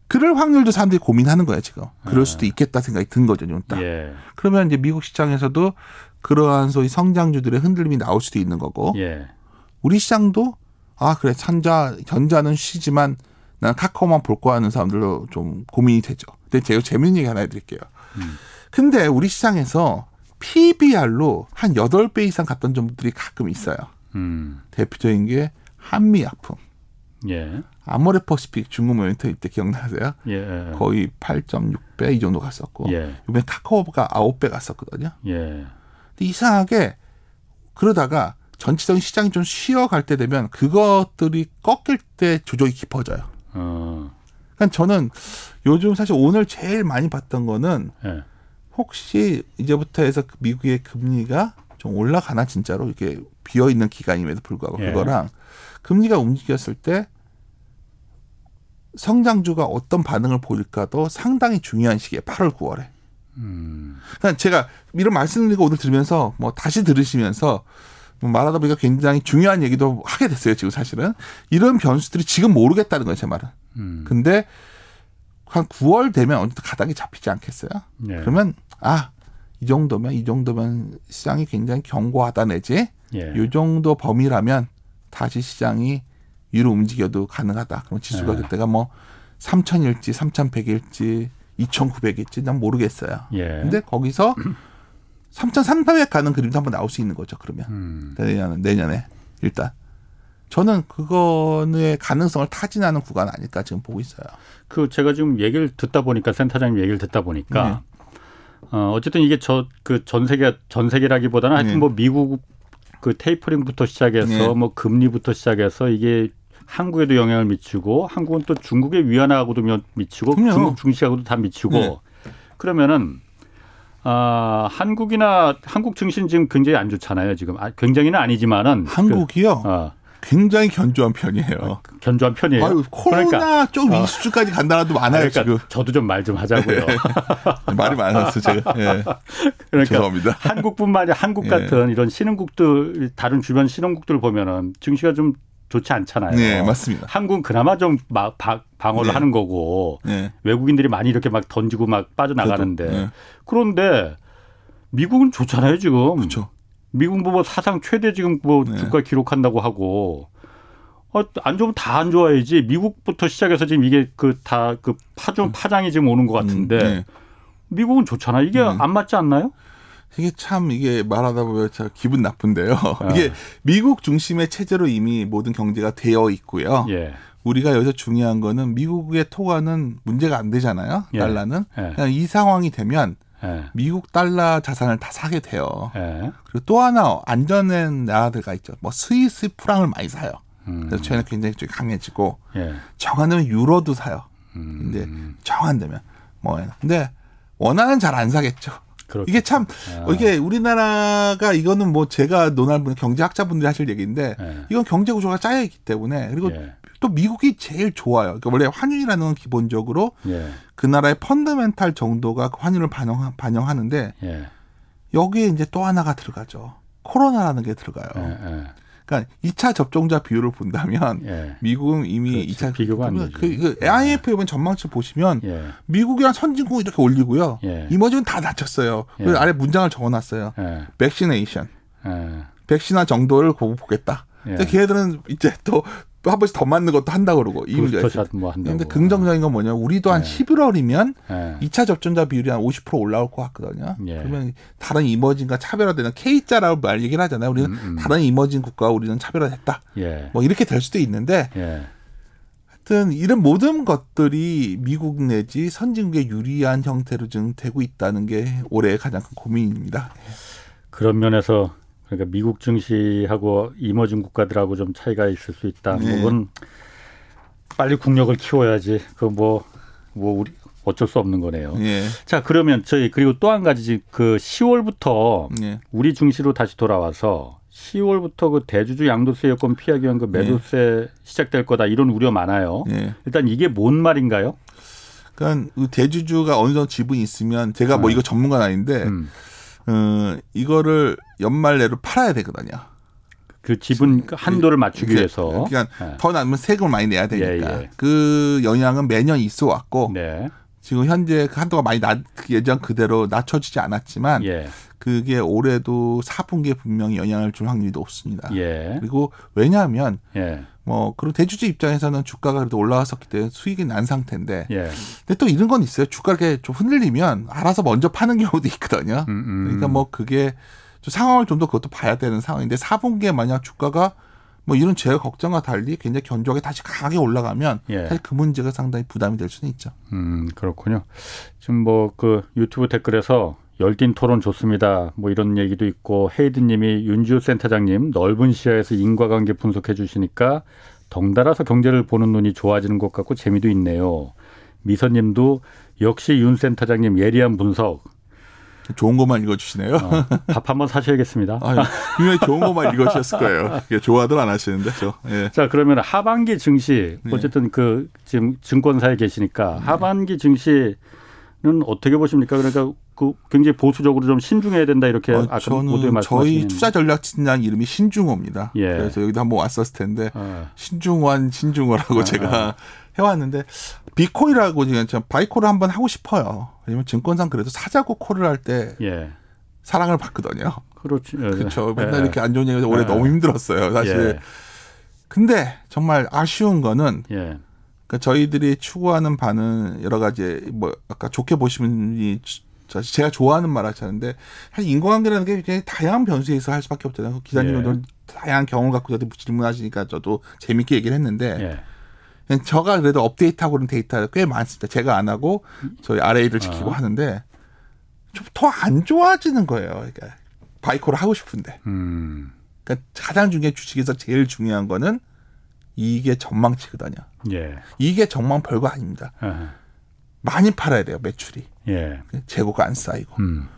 [SPEAKER 3] 그럴 확률도 사람들이 고민하는 거예요 지금. 그럴
[SPEAKER 1] 아.
[SPEAKER 3] 수도 있겠다 생각이 든 거죠 지금 딱.
[SPEAKER 1] 예.
[SPEAKER 3] 그러면 이제 미국 시장에서도 그러한 소위 성장주들의 흔들림이 나올 수도 있는 거고
[SPEAKER 1] 예.
[SPEAKER 3] 우리 시장도 아 그래 산자 견자는 쉬지만 난 카카오만 볼 거 하는 사람들로 좀 고민이 되죠. 근데 제가 재밌는 얘기 하나 해드릴게요.
[SPEAKER 1] 음.
[SPEAKER 3] 근데 우리 시장에서 PBR로 한 8배 이상 갔던 점들이 가끔 있어요.
[SPEAKER 1] 음.
[SPEAKER 3] 대표적인 게 한미약품.
[SPEAKER 1] 예.
[SPEAKER 3] 아모레퍼시픽 중국 모니터 이때 기억나세요?
[SPEAKER 1] 예. 예.
[SPEAKER 3] 거의 8.6배 이 정도 갔었고
[SPEAKER 1] 예.
[SPEAKER 3] 이번에 카카오가 9배 갔었거든요.
[SPEAKER 1] 예.
[SPEAKER 3] 근데 이상하게 그러다가 전체적인 시장이 좀 쉬어갈 때 되면 그것들이 꺾일 때 조정이 깊어져요.
[SPEAKER 1] 어.
[SPEAKER 3] 그러니까 저는 요즘 사실 오늘 제일 많이 봤던 거는
[SPEAKER 1] 예.
[SPEAKER 3] 혹시 이제부터 해서 그 미국의 금리가 좀 올라가나 진짜로 이렇게 비어 있는 기간임에도 불구하고
[SPEAKER 1] 예.
[SPEAKER 3] 그거랑 금리가 움직였을 때 성장주가 어떤 반응을 보일까도 상당히 중요한 시기에 8월 9월에.
[SPEAKER 1] 음.
[SPEAKER 3] 그러니까 제가 이런 말씀을 오늘 들으면서 뭐 다시 들으시면서 뭐 말하다 보니까 굉장히 중요한 얘기도 하게 됐어요 지금 사실은 이런 변수들이 지금 모르겠다는 거예요 제 말은.
[SPEAKER 1] 음.
[SPEAKER 3] 근데 한 9월 되면 어쨌든 가닥이 잡히지 않겠어요?
[SPEAKER 1] 예.
[SPEAKER 3] 그러면 아 이 정도면 이 정도면 시장이 굉장히 견고하다 내지
[SPEAKER 1] 예.
[SPEAKER 3] 이 정도 범위라면 다시 시장이 위로 움직여도 가능하다. 그럼 지수가
[SPEAKER 1] 네.
[SPEAKER 3] 그때가 뭐 3,000일지 3,100일지 2,900일지 난 모르겠어요.
[SPEAKER 1] 예.
[SPEAKER 3] 근데 거기서 *clears throat* 3,300 가는 그림도 한번 나올 수 있는 거죠. 그러면
[SPEAKER 1] 음.
[SPEAKER 3] 내년 내년에 일단 저는 그거의 가능성을 타진하는 구간 아닐까 지금 보고 있어요.
[SPEAKER 1] 그 제가 지금 얘기를 듣다 보니까 센터장님 얘기를 듣다 보니까
[SPEAKER 3] 네.
[SPEAKER 1] 어 어쨌든 이게 저 그 전 세계 전 세계라기보다는 하여튼
[SPEAKER 3] 네.
[SPEAKER 1] 뭐 미국 그 테이퍼링부터 시작해서
[SPEAKER 3] 네.
[SPEAKER 1] 뭐 금리부터 시작해서 이게 한국에도 영향을 미치고 한국은 또 중국의 위안화하고도 미- 미치고
[SPEAKER 3] 그럼요.
[SPEAKER 1] 중국 중시하고도 다 미치고
[SPEAKER 3] 네.
[SPEAKER 1] 그러면은 아 한국이나 한국 증시는 지금 굉장히 안 좋잖아요 지금 아, 굉장히는 아니지만은
[SPEAKER 3] 한국이요
[SPEAKER 1] 그, 어,
[SPEAKER 3] 굉장히 견조한 편이에요.
[SPEAKER 1] 견조한 편이에요.
[SPEAKER 3] 아유, 코로나
[SPEAKER 1] 그러니까
[SPEAKER 3] 좀
[SPEAKER 1] 어.
[SPEAKER 3] 이수준까지 간다는 도 많아요
[SPEAKER 1] 그러니까
[SPEAKER 3] 지금.
[SPEAKER 1] 저도 좀 말 좀 하자고요. *laughs*
[SPEAKER 3] 말이 많았어 제가. 예. *laughs*
[SPEAKER 1] 그러니까
[SPEAKER 3] 죄송합니다.
[SPEAKER 1] 한국뿐만 아니라 한국
[SPEAKER 3] 예.
[SPEAKER 1] 같은 이런 신흥국들 다른 주변 신흥국들 보면은 증시가 좀 좋지 않잖아요.
[SPEAKER 3] 네 맞습니다.
[SPEAKER 1] 한국은 그나마 좀 막 방어를
[SPEAKER 3] 네.
[SPEAKER 1] 하는 거고
[SPEAKER 3] 네.
[SPEAKER 1] 외국인들이 많이 이렇게 막 던지고 막 빠져나가는데
[SPEAKER 3] 저도, 네.
[SPEAKER 1] 그런데 미국은 좋잖아요 지금.
[SPEAKER 3] 그렇죠.
[SPEAKER 1] 미국 뭐 사상 최대 지금 뭐
[SPEAKER 3] 네.
[SPEAKER 1] 주가 기록한다고 하고 어, 안 좋으면 다 안 좋아야지 미국부터 시작해서 지금 이게 그 다그 파종 파장이 지금 오는 것 같은데
[SPEAKER 3] 음, 네.
[SPEAKER 1] 미국은 좋잖아 이게
[SPEAKER 3] 음.
[SPEAKER 1] 안 맞지 않나요?
[SPEAKER 3] 이게 참 이게 말하다 보면 참 기분 나쁜데요. *laughs*
[SPEAKER 1] 아.
[SPEAKER 3] 이게 미국 중심의 체제로 이미 모든 경제가 되어 있고요.
[SPEAKER 1] 예.
[SPEAKER 3] 우리가 여기서 중요한 거는 미국의 토가는 문제가 안 되잖아요.
[SPEAKER 1] 예.
[SPEAKER 3] 달러는.
[SPEAKER 1] 예.
[SPEAKER 3] 그냥 이 상황이 되면
[SPEAKER 1] 예.
[SPEAKER 3] 미국 달러 자산을 다 사게 돼요.
[SPEAKER 1] 예.
[SPEAKER 3] 그리고 또 하나 안전한 나라들가 있죠. 뭐 스위스 프랑을 많이 사요.
[SPEAKER 1] 음.
[SPEAKER 3] 그래서 저희는 굉장히 좀 강해지고
[SPEAKER 1] 예.
[SPEAKER 3] 정한되면 유로도 사요.
[SPEAKER 1] 음.
[SPEAKER 3] 근데 정한되면 뭐 근데 원하는 잘 안 사겠죠.
[SPEAKER 1] 그렇죠.
[SPEAKER 3] 이게 참
[SPEAKER 1] 아.
[SPEAKER 3] 이게 우리나라가 이거는 뭐 제가 논할 분 경제학자분들이 하실 얘기인데
[SPEAKER 1] 예.
[SPEAKER 3] 이건 경제 구조가 짜여 있기 때문에 그리고
[SPEAKER 1] 예.
[SPEAKER 3] 또 미국이 제일 좋아요. 그러니까 원래 환율이라는 건 기본적으로
[SPEAKER 1] 예.
[SPEAKER 3] 그 나라의 fundamental 정도가 그 환율을 반영, 반영하는데
[SPEAKER 1] 예.
[SPEAKER 3] 여기에 이제 또 하나가 들어가죠. 코로나라는 게 들어가요.
[SPEAKER 1] 예.
[SPEAKER 3] 그러니까 2차 접종자 비율을 본다면
[SPEAKER 1] 예.
[SPEAKER 3] 미국은 이미
[SPEAKER 1] 그렇지.
[SPEAKER 3] 2차
[SPEAKER 1] 비교가 안 되죠.
[SPEAKER 3] 그, 그 IMF 이번 전망치 보시면
[SPEAKER 1] 예.
[SPEAKER 3] 미국이랑 선진국 이렇게 올리고요.
[SPEAKER 1] 예.
[SPEAKER 3] 이머지는 다 낮췄어요. 그리고
[SPEAKER 1] 예.
[SPEAKER 3] 아래 문장을 적어놨어요.
[SPEAKER 1] 예.
[SPEAKER 3] vaccination,
[SPEAKER 1] 예.
[SPEAKER 3] 백신화 정도를 보고 보겠다.
[SPEAKER 1] 예.
[SPEAKER 3] 근데 걔네들은 이제 또 한 번씩 더 맞는 것도 한다 그러고 이 문제가 있어요.
[SPEAKER 1] 뭐.
[SPEAKER 3] 근데 긍정적인 건 뭐냐? 우리도 한
[SPEAKER 1] 네.
[SPEAKER 3] 11월이면
[SPEAKER 1] 예.
[SPEAKER 3] 2차 접종자 비율이 한 50% 올라올 것 같거든요.
[SPEAKER 1] 예.
[SPEAKER 3] 그러면 다른 이머징과 차별화되는 K자라고 말 얘기를 하잖아요. 우리는
[SPEAKER 1] 음, 음.
[SPEAKER 3] 다른 이머징 국가와 우리는 차별화됐다.
[SPEAKER 1] 예.
[SPEAKER 3] 뭐 이렇게 될 수도 있는데
[SPEAKER 1] 예.
[SPEAKER 3] 하여튼 이런 모든 것들이 미국 내지 선진국에 유리한 형태로 지금 되고 있다는 게 올해의 가장 큰 고민입니다.
[SPEAKER 1] 그런 면에서 그러니까 미국 증시하고 이머징 국가들하고 좀 차이가 있을 수 있다.
[SPEAKER 3] 네.
[SPEAKER 1] 그건 빨리 국력을 키워야지. 그뭐뭐 우리 어쩔 수 없는 거네요.
[SPEAKER 3] 예.
[SPEAKER 1] 자 그러면 저희 그리고 또 한 가지 그 10월부터
[SPEAKER 3] 예.
[SPEAKER 1] 우리 증시로 다시 돌아와서 10월부터 그 대주주 양도세 여건 피하기 위한 그 매도세 시작될 거다 이런 우려 많아요.
[SPEAKER 3] 예.
[SPEAKER 1] 일단 이게 뭔 말인가요?
[SPEAKER 3] 그러니까 이 대주주가 어느 정도 지분이 있으면 제가 뭐
[SPEAKER 1] 네.
[SPEAKER 3] 이거 전문가는 아닌데
[SPEAKER 1] 음.
[SPEAKER 3] 어, 이거를 연말 내로 팔아야 되거든요.
[SPEAKER 1] 그 지분 한도를 맞추기
[SPEAKER 3] 그-
[SPEAKER 1] 위해서.
[SPEAKER 3] 그러니까
[SPEAKER 1] 네.
[SPEAKER 3] 더 나면 세금을 많이 내야 되니까
[SPEAKER 1] 예, 예.
[SPEAKER 3] 그 영향은 매년 있어 왔고
[SPEAKER 1] 네.
[SPEAKER 3] 지금 현재 그 한도가 많이 낮 예전 그대로 낮춰지지 않았지만
[SPEAKER 1] 예.
[SPEAKER 3] 그게 올해도 4분기에 분명히 영향을 줄 확률이 높습니다.
[SPEAKER 1] 예.
[SPEAKER 3] 그리고 왜냐하면
[SPEAKER 1] 예.
[SPEAKER 3] 뭐 그리고 대주주 입장에서는 주가가 그래도 올라왔었기 때문에 수익이 난 상태인데
[SPEAKER 1] 예.
[SPEAKER 3] 근데 또 이런 건 있어요. 주가가 이렇게 좀 흔들리면 알아서 먼저 파는 경우도 있거든요.
[SPEAKER 1] 음, 음.
[SPEAKER 3] 그러니까 뭐 그게 좀 상황을 좀 더 그것도 봐야 되는 상황인데 4분기에 만약 주가가 뭐 이런 제 걱정과 달리 굉장히 견조하게 다시 강하게 올라가면
[SPEAKER 1] 예.
[SPEAKER 3] 사실 그 문제가 상당히 부담이 될 수는 있죠.
[SPEAKER 1] 음, 그렇군요. 지금 뭐 그 유튜브 댓글에서 열띤 토론 좋습니다. 뭐 이런 얘기도 있고 헤이드 님이 윤지호 센터장님 넓은 시야에서 인과관계 분석해 주시니까 덩달아서 경제를 보는 눈이 좋아지는 것 같고 재미도 있네요. 미선 님도 역시 윤 센터장님 예리한 분석.
[SPEAKER 3] 좋은 것만 읽어주시네요.
[SPEAKER 1] 어, 밥 한번 사셔야겠습니다.
[SPEAKER 3] 아유, 분명히 좋은 것만 읽으셨을 거예요. 이게 좋아들 안 하시는데, 저. 예.
[SPEAKER 1] 자 그러면 하반기 증시
[SPEAKER 3] 네.
[SPEAKER 1] 어쨌든 그 지금 증권사에 계시니까 하반기 증시 는 어떻게 보십니까? 그러니까 그 굉장히 보수적으로 좀 신중해야 된다 이렇게
[SPEAKER 3] 어,
[SPEAKER 1] 아까 모두에
[SPEAKER 3] 저는
[SPEAKER 1] 말씀하신
[SPEAKER 3] 저희 투자 전략 팀장 이름이 신중호입니다.
[SPEAKER 1] 예.
[SPEAKER 3] 그래서 여기도 한번 왔었을 텐데
[SPEAKER 1] 어,
[SPEAKER 3] 신중환, 신중호라고
[SPEAKER 1] 아,
[SPEAKER 3] 제가 해왔는데 비코이라고 지금 바이코를 한번 하고 싶어요. 왜냐면 증권상 그래도 사자고 콜을 할때
[SPEAKER 1] 예
[SPEAKER 3] 사랑을 받거든요. 그렇죠.
[SPEAKER 1] 예.
[SPEAKER 3] 맨날 이렇게 안 좋은 얘기해서 올해
[SPEAKER 1] 예.
[SPEAKER 3] 너무 힘들었어요. 사실. 근데 정말 아쉬운 거는
[SPEAKER 1] 예, 예.
[SPEAKER 3] 그러니까 저희들이 추구하는 바는 여러 가지 뭐 아까 좋게 보시면 이 저- 제가 좋아하는 말 하자는데 사실 인과관계라는 게 굉장히 다양한 변수에서 할 수밖에 없잖아요. 기자님도
[SPEAKER 1] 예.
[SPEAKER 3] 다양한 경험을 갖고 저한테 질문하시니까 저도 재밌게 얘기를 했는데
[SPEAKER 1] 예.
[SPEAKER 3] 저가 그래도 업데이트하고 그런 데이터가 꽤 많습니다. 제가 안 하고 저희 RA를 지키고
[SPEAKER 1] 어.
[SPEAKER 3] 하는데 좀 더 안 좋아지는 거예요. 그러니까 바이코를 하고 싶은데.
[SPEAKER 1] 음,
[SPEAKER 3] 그러니까 가장 중요한 주식에서 제일 중요한 거는 이게 전망치거든요.
[SPEAKER 1] 예,
[SPEAKER 3] 이게 전망 별거 아닙니다.
[SPEAKER 1] 예,
[SPEAKER 3] 많이 팔아야 돼요, 매출이.
[SPEAKER 1] 예,
[SPEAKER 3] 재고가 안 쌓이고.
[SPEAKER 1] 음,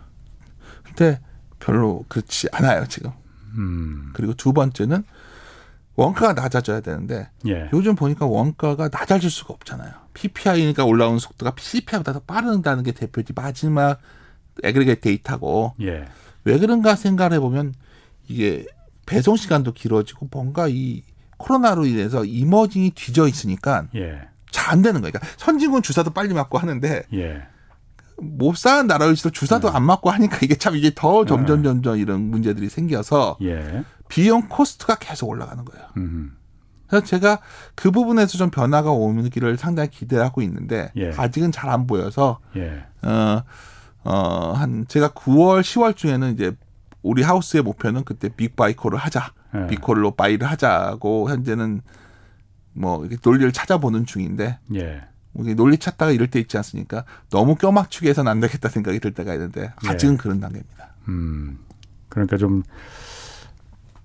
[SPEAKER 3] 근데 별로 그렇지 않아요, 지금.
[SPEAKER 1] 음,
[SPEAKER 3] 그리고 두 번째는 원가가 낮아져야 되는데
[SPEAKER 1] 예,
[SPEAKER 3] 요즘 보니까 원가가 낮아질 수가 없잖아요. PPI니까 올라오는 속도가 CPI보다 더 빠른다는 게 대표지 마지막 aggregate 데이터고
[SPEAKER 1] 예,
[SPEAKER 3] 왜 그런가 생각을 해보면 이게 배송 시간도 길어지고 뭔가 이 코로나로 인해서 emerging이 뒤져 있으니까
[SPEAKER 1] 예,
[SPEAKER 3] 잘 안 되는 거예요. 그러니까 선진국은 주사도 빨리 맞고 하는데
[SPEAKER 1] 예,
[SPEAKER 3] 못 사는 나라일수록 주사도 안 맞고 하니까 이게 참 이게 더 점점
[SPEAKER 1] 네.
[SPEAKER 3] 점점 이런 문제들이 생겨서
[SPEAKER 1] 예,
[SPEAKER 3] 비용 cost가 계속 올라가는 거예요.
[SPEAKER 1] 음,
[SPEAKER 3] 그래서 제가 그 부분에서 좀 변화가 오기를 상당히 기대하고 있는데
[SPEAKER 1] 예.
[SPEAKER 3] 아직은 잘 안 보여서
[SPEAKER 1] 예,
[SPEAKER 3] 어, 어, 한 제가 9월, 10월 중에는 이제 우리 하우스의 목표는 그때 big buy call을 하자.
[SPEAKER 1] 예.
[SPEAKER 3] big call로 buy를 하자고 현재는 뭐 이렇게 논리를 찾아보는 중인데
[SPEAKER 1] 예,
[SPEAKER 3] 이게 논리 찾다가 이럴 때 있지 않습니까? 너무 껴맞추기 해서는 안 되겠다 생각이 들 때가 있는데 아직은 그런 단계입니다.
[SPEAKER 1] 음, 그러니까 좀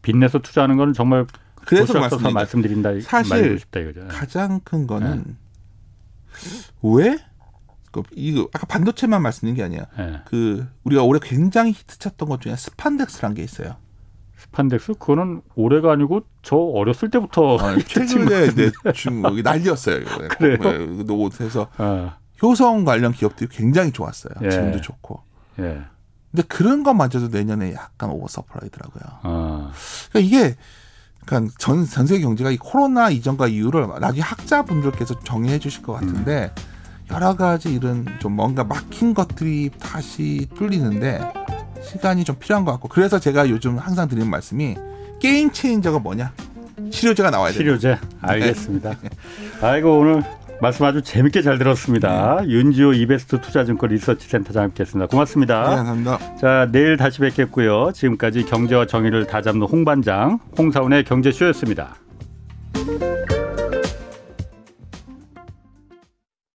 [SPEAKER 1] 빚내서 투자하는 건 정말
[SPEAKER 3] 그래서.
[SPEAKER 1] 말씀드린다
[SPEAKER 3] 사실
[SPEAKER 1] 이거죠.
[SPEAKER 3] 가장 큰 거는 왜? 그 이거 아까 반도체만 말씀드린 게 아니야.
[SPEAKER 1] 예.
[SPEAKER 3] 그 우리가 올해 굉장히 히트쳤던 것 중에 스판덱스라는 게 있어요.
[SPEAKER 1] 스판덱스 그거는 올해가 아니고 저 어렸을 때부터
[SPEAKER 3] 아, *laughs* 최근에 내 중, 여기 난리였어요. 이거.
[SPEAKER 1] 그래요?
[SPEAKER 3] 네, 노트에서
[SPEAKER 1] 아,
[SPEAKER 3] 효성 관련 기업들이 굉장히 좋았어요.
[SPEAKER 1] 예.
[SPEAKER 3] 지금도 좋고.
[SPEAKER 1] 예.
[SPEAKER 3] 근데 그런 것마저도 내년에 약간 오버서플라이더라고요.
[SPEAKER 1] 아,
[SPEAKER 3] 그러니까 이게 그러니까 전, 전 세계 경제가 이 코로나 이전과 이후를 나중에 학자분들께서 정의해 주실 것 같은데 여러 가지 이런 좀 뭔가 막힌 것들이 다시 뚫리는데 시간이 좀 필요한 것 같고 그래서 제가 요즘 항상 드리는 말씀이 게임 체인저가 뭐냐? 치료제가 나와야 돼요.
[SPEAKER 1] 치료제 알겠습니다. *laughs* 아이고 오늘 말씀 아주 재밌게 잘 들었습니다. 윤지호 이베스트 투자증권 리서치센터장 함께했습니다.
[SPEAKER 3] 네,
[SPEAKER 1] 고맙습니다.
[SPEAKER 3] 감사합니다.
[SPEAKER 1] 자 내일 다시 뵙겠고요. 지금까지 경제와 정의를 다잡는 홍반장 홍사원의 경제쇼였습니다.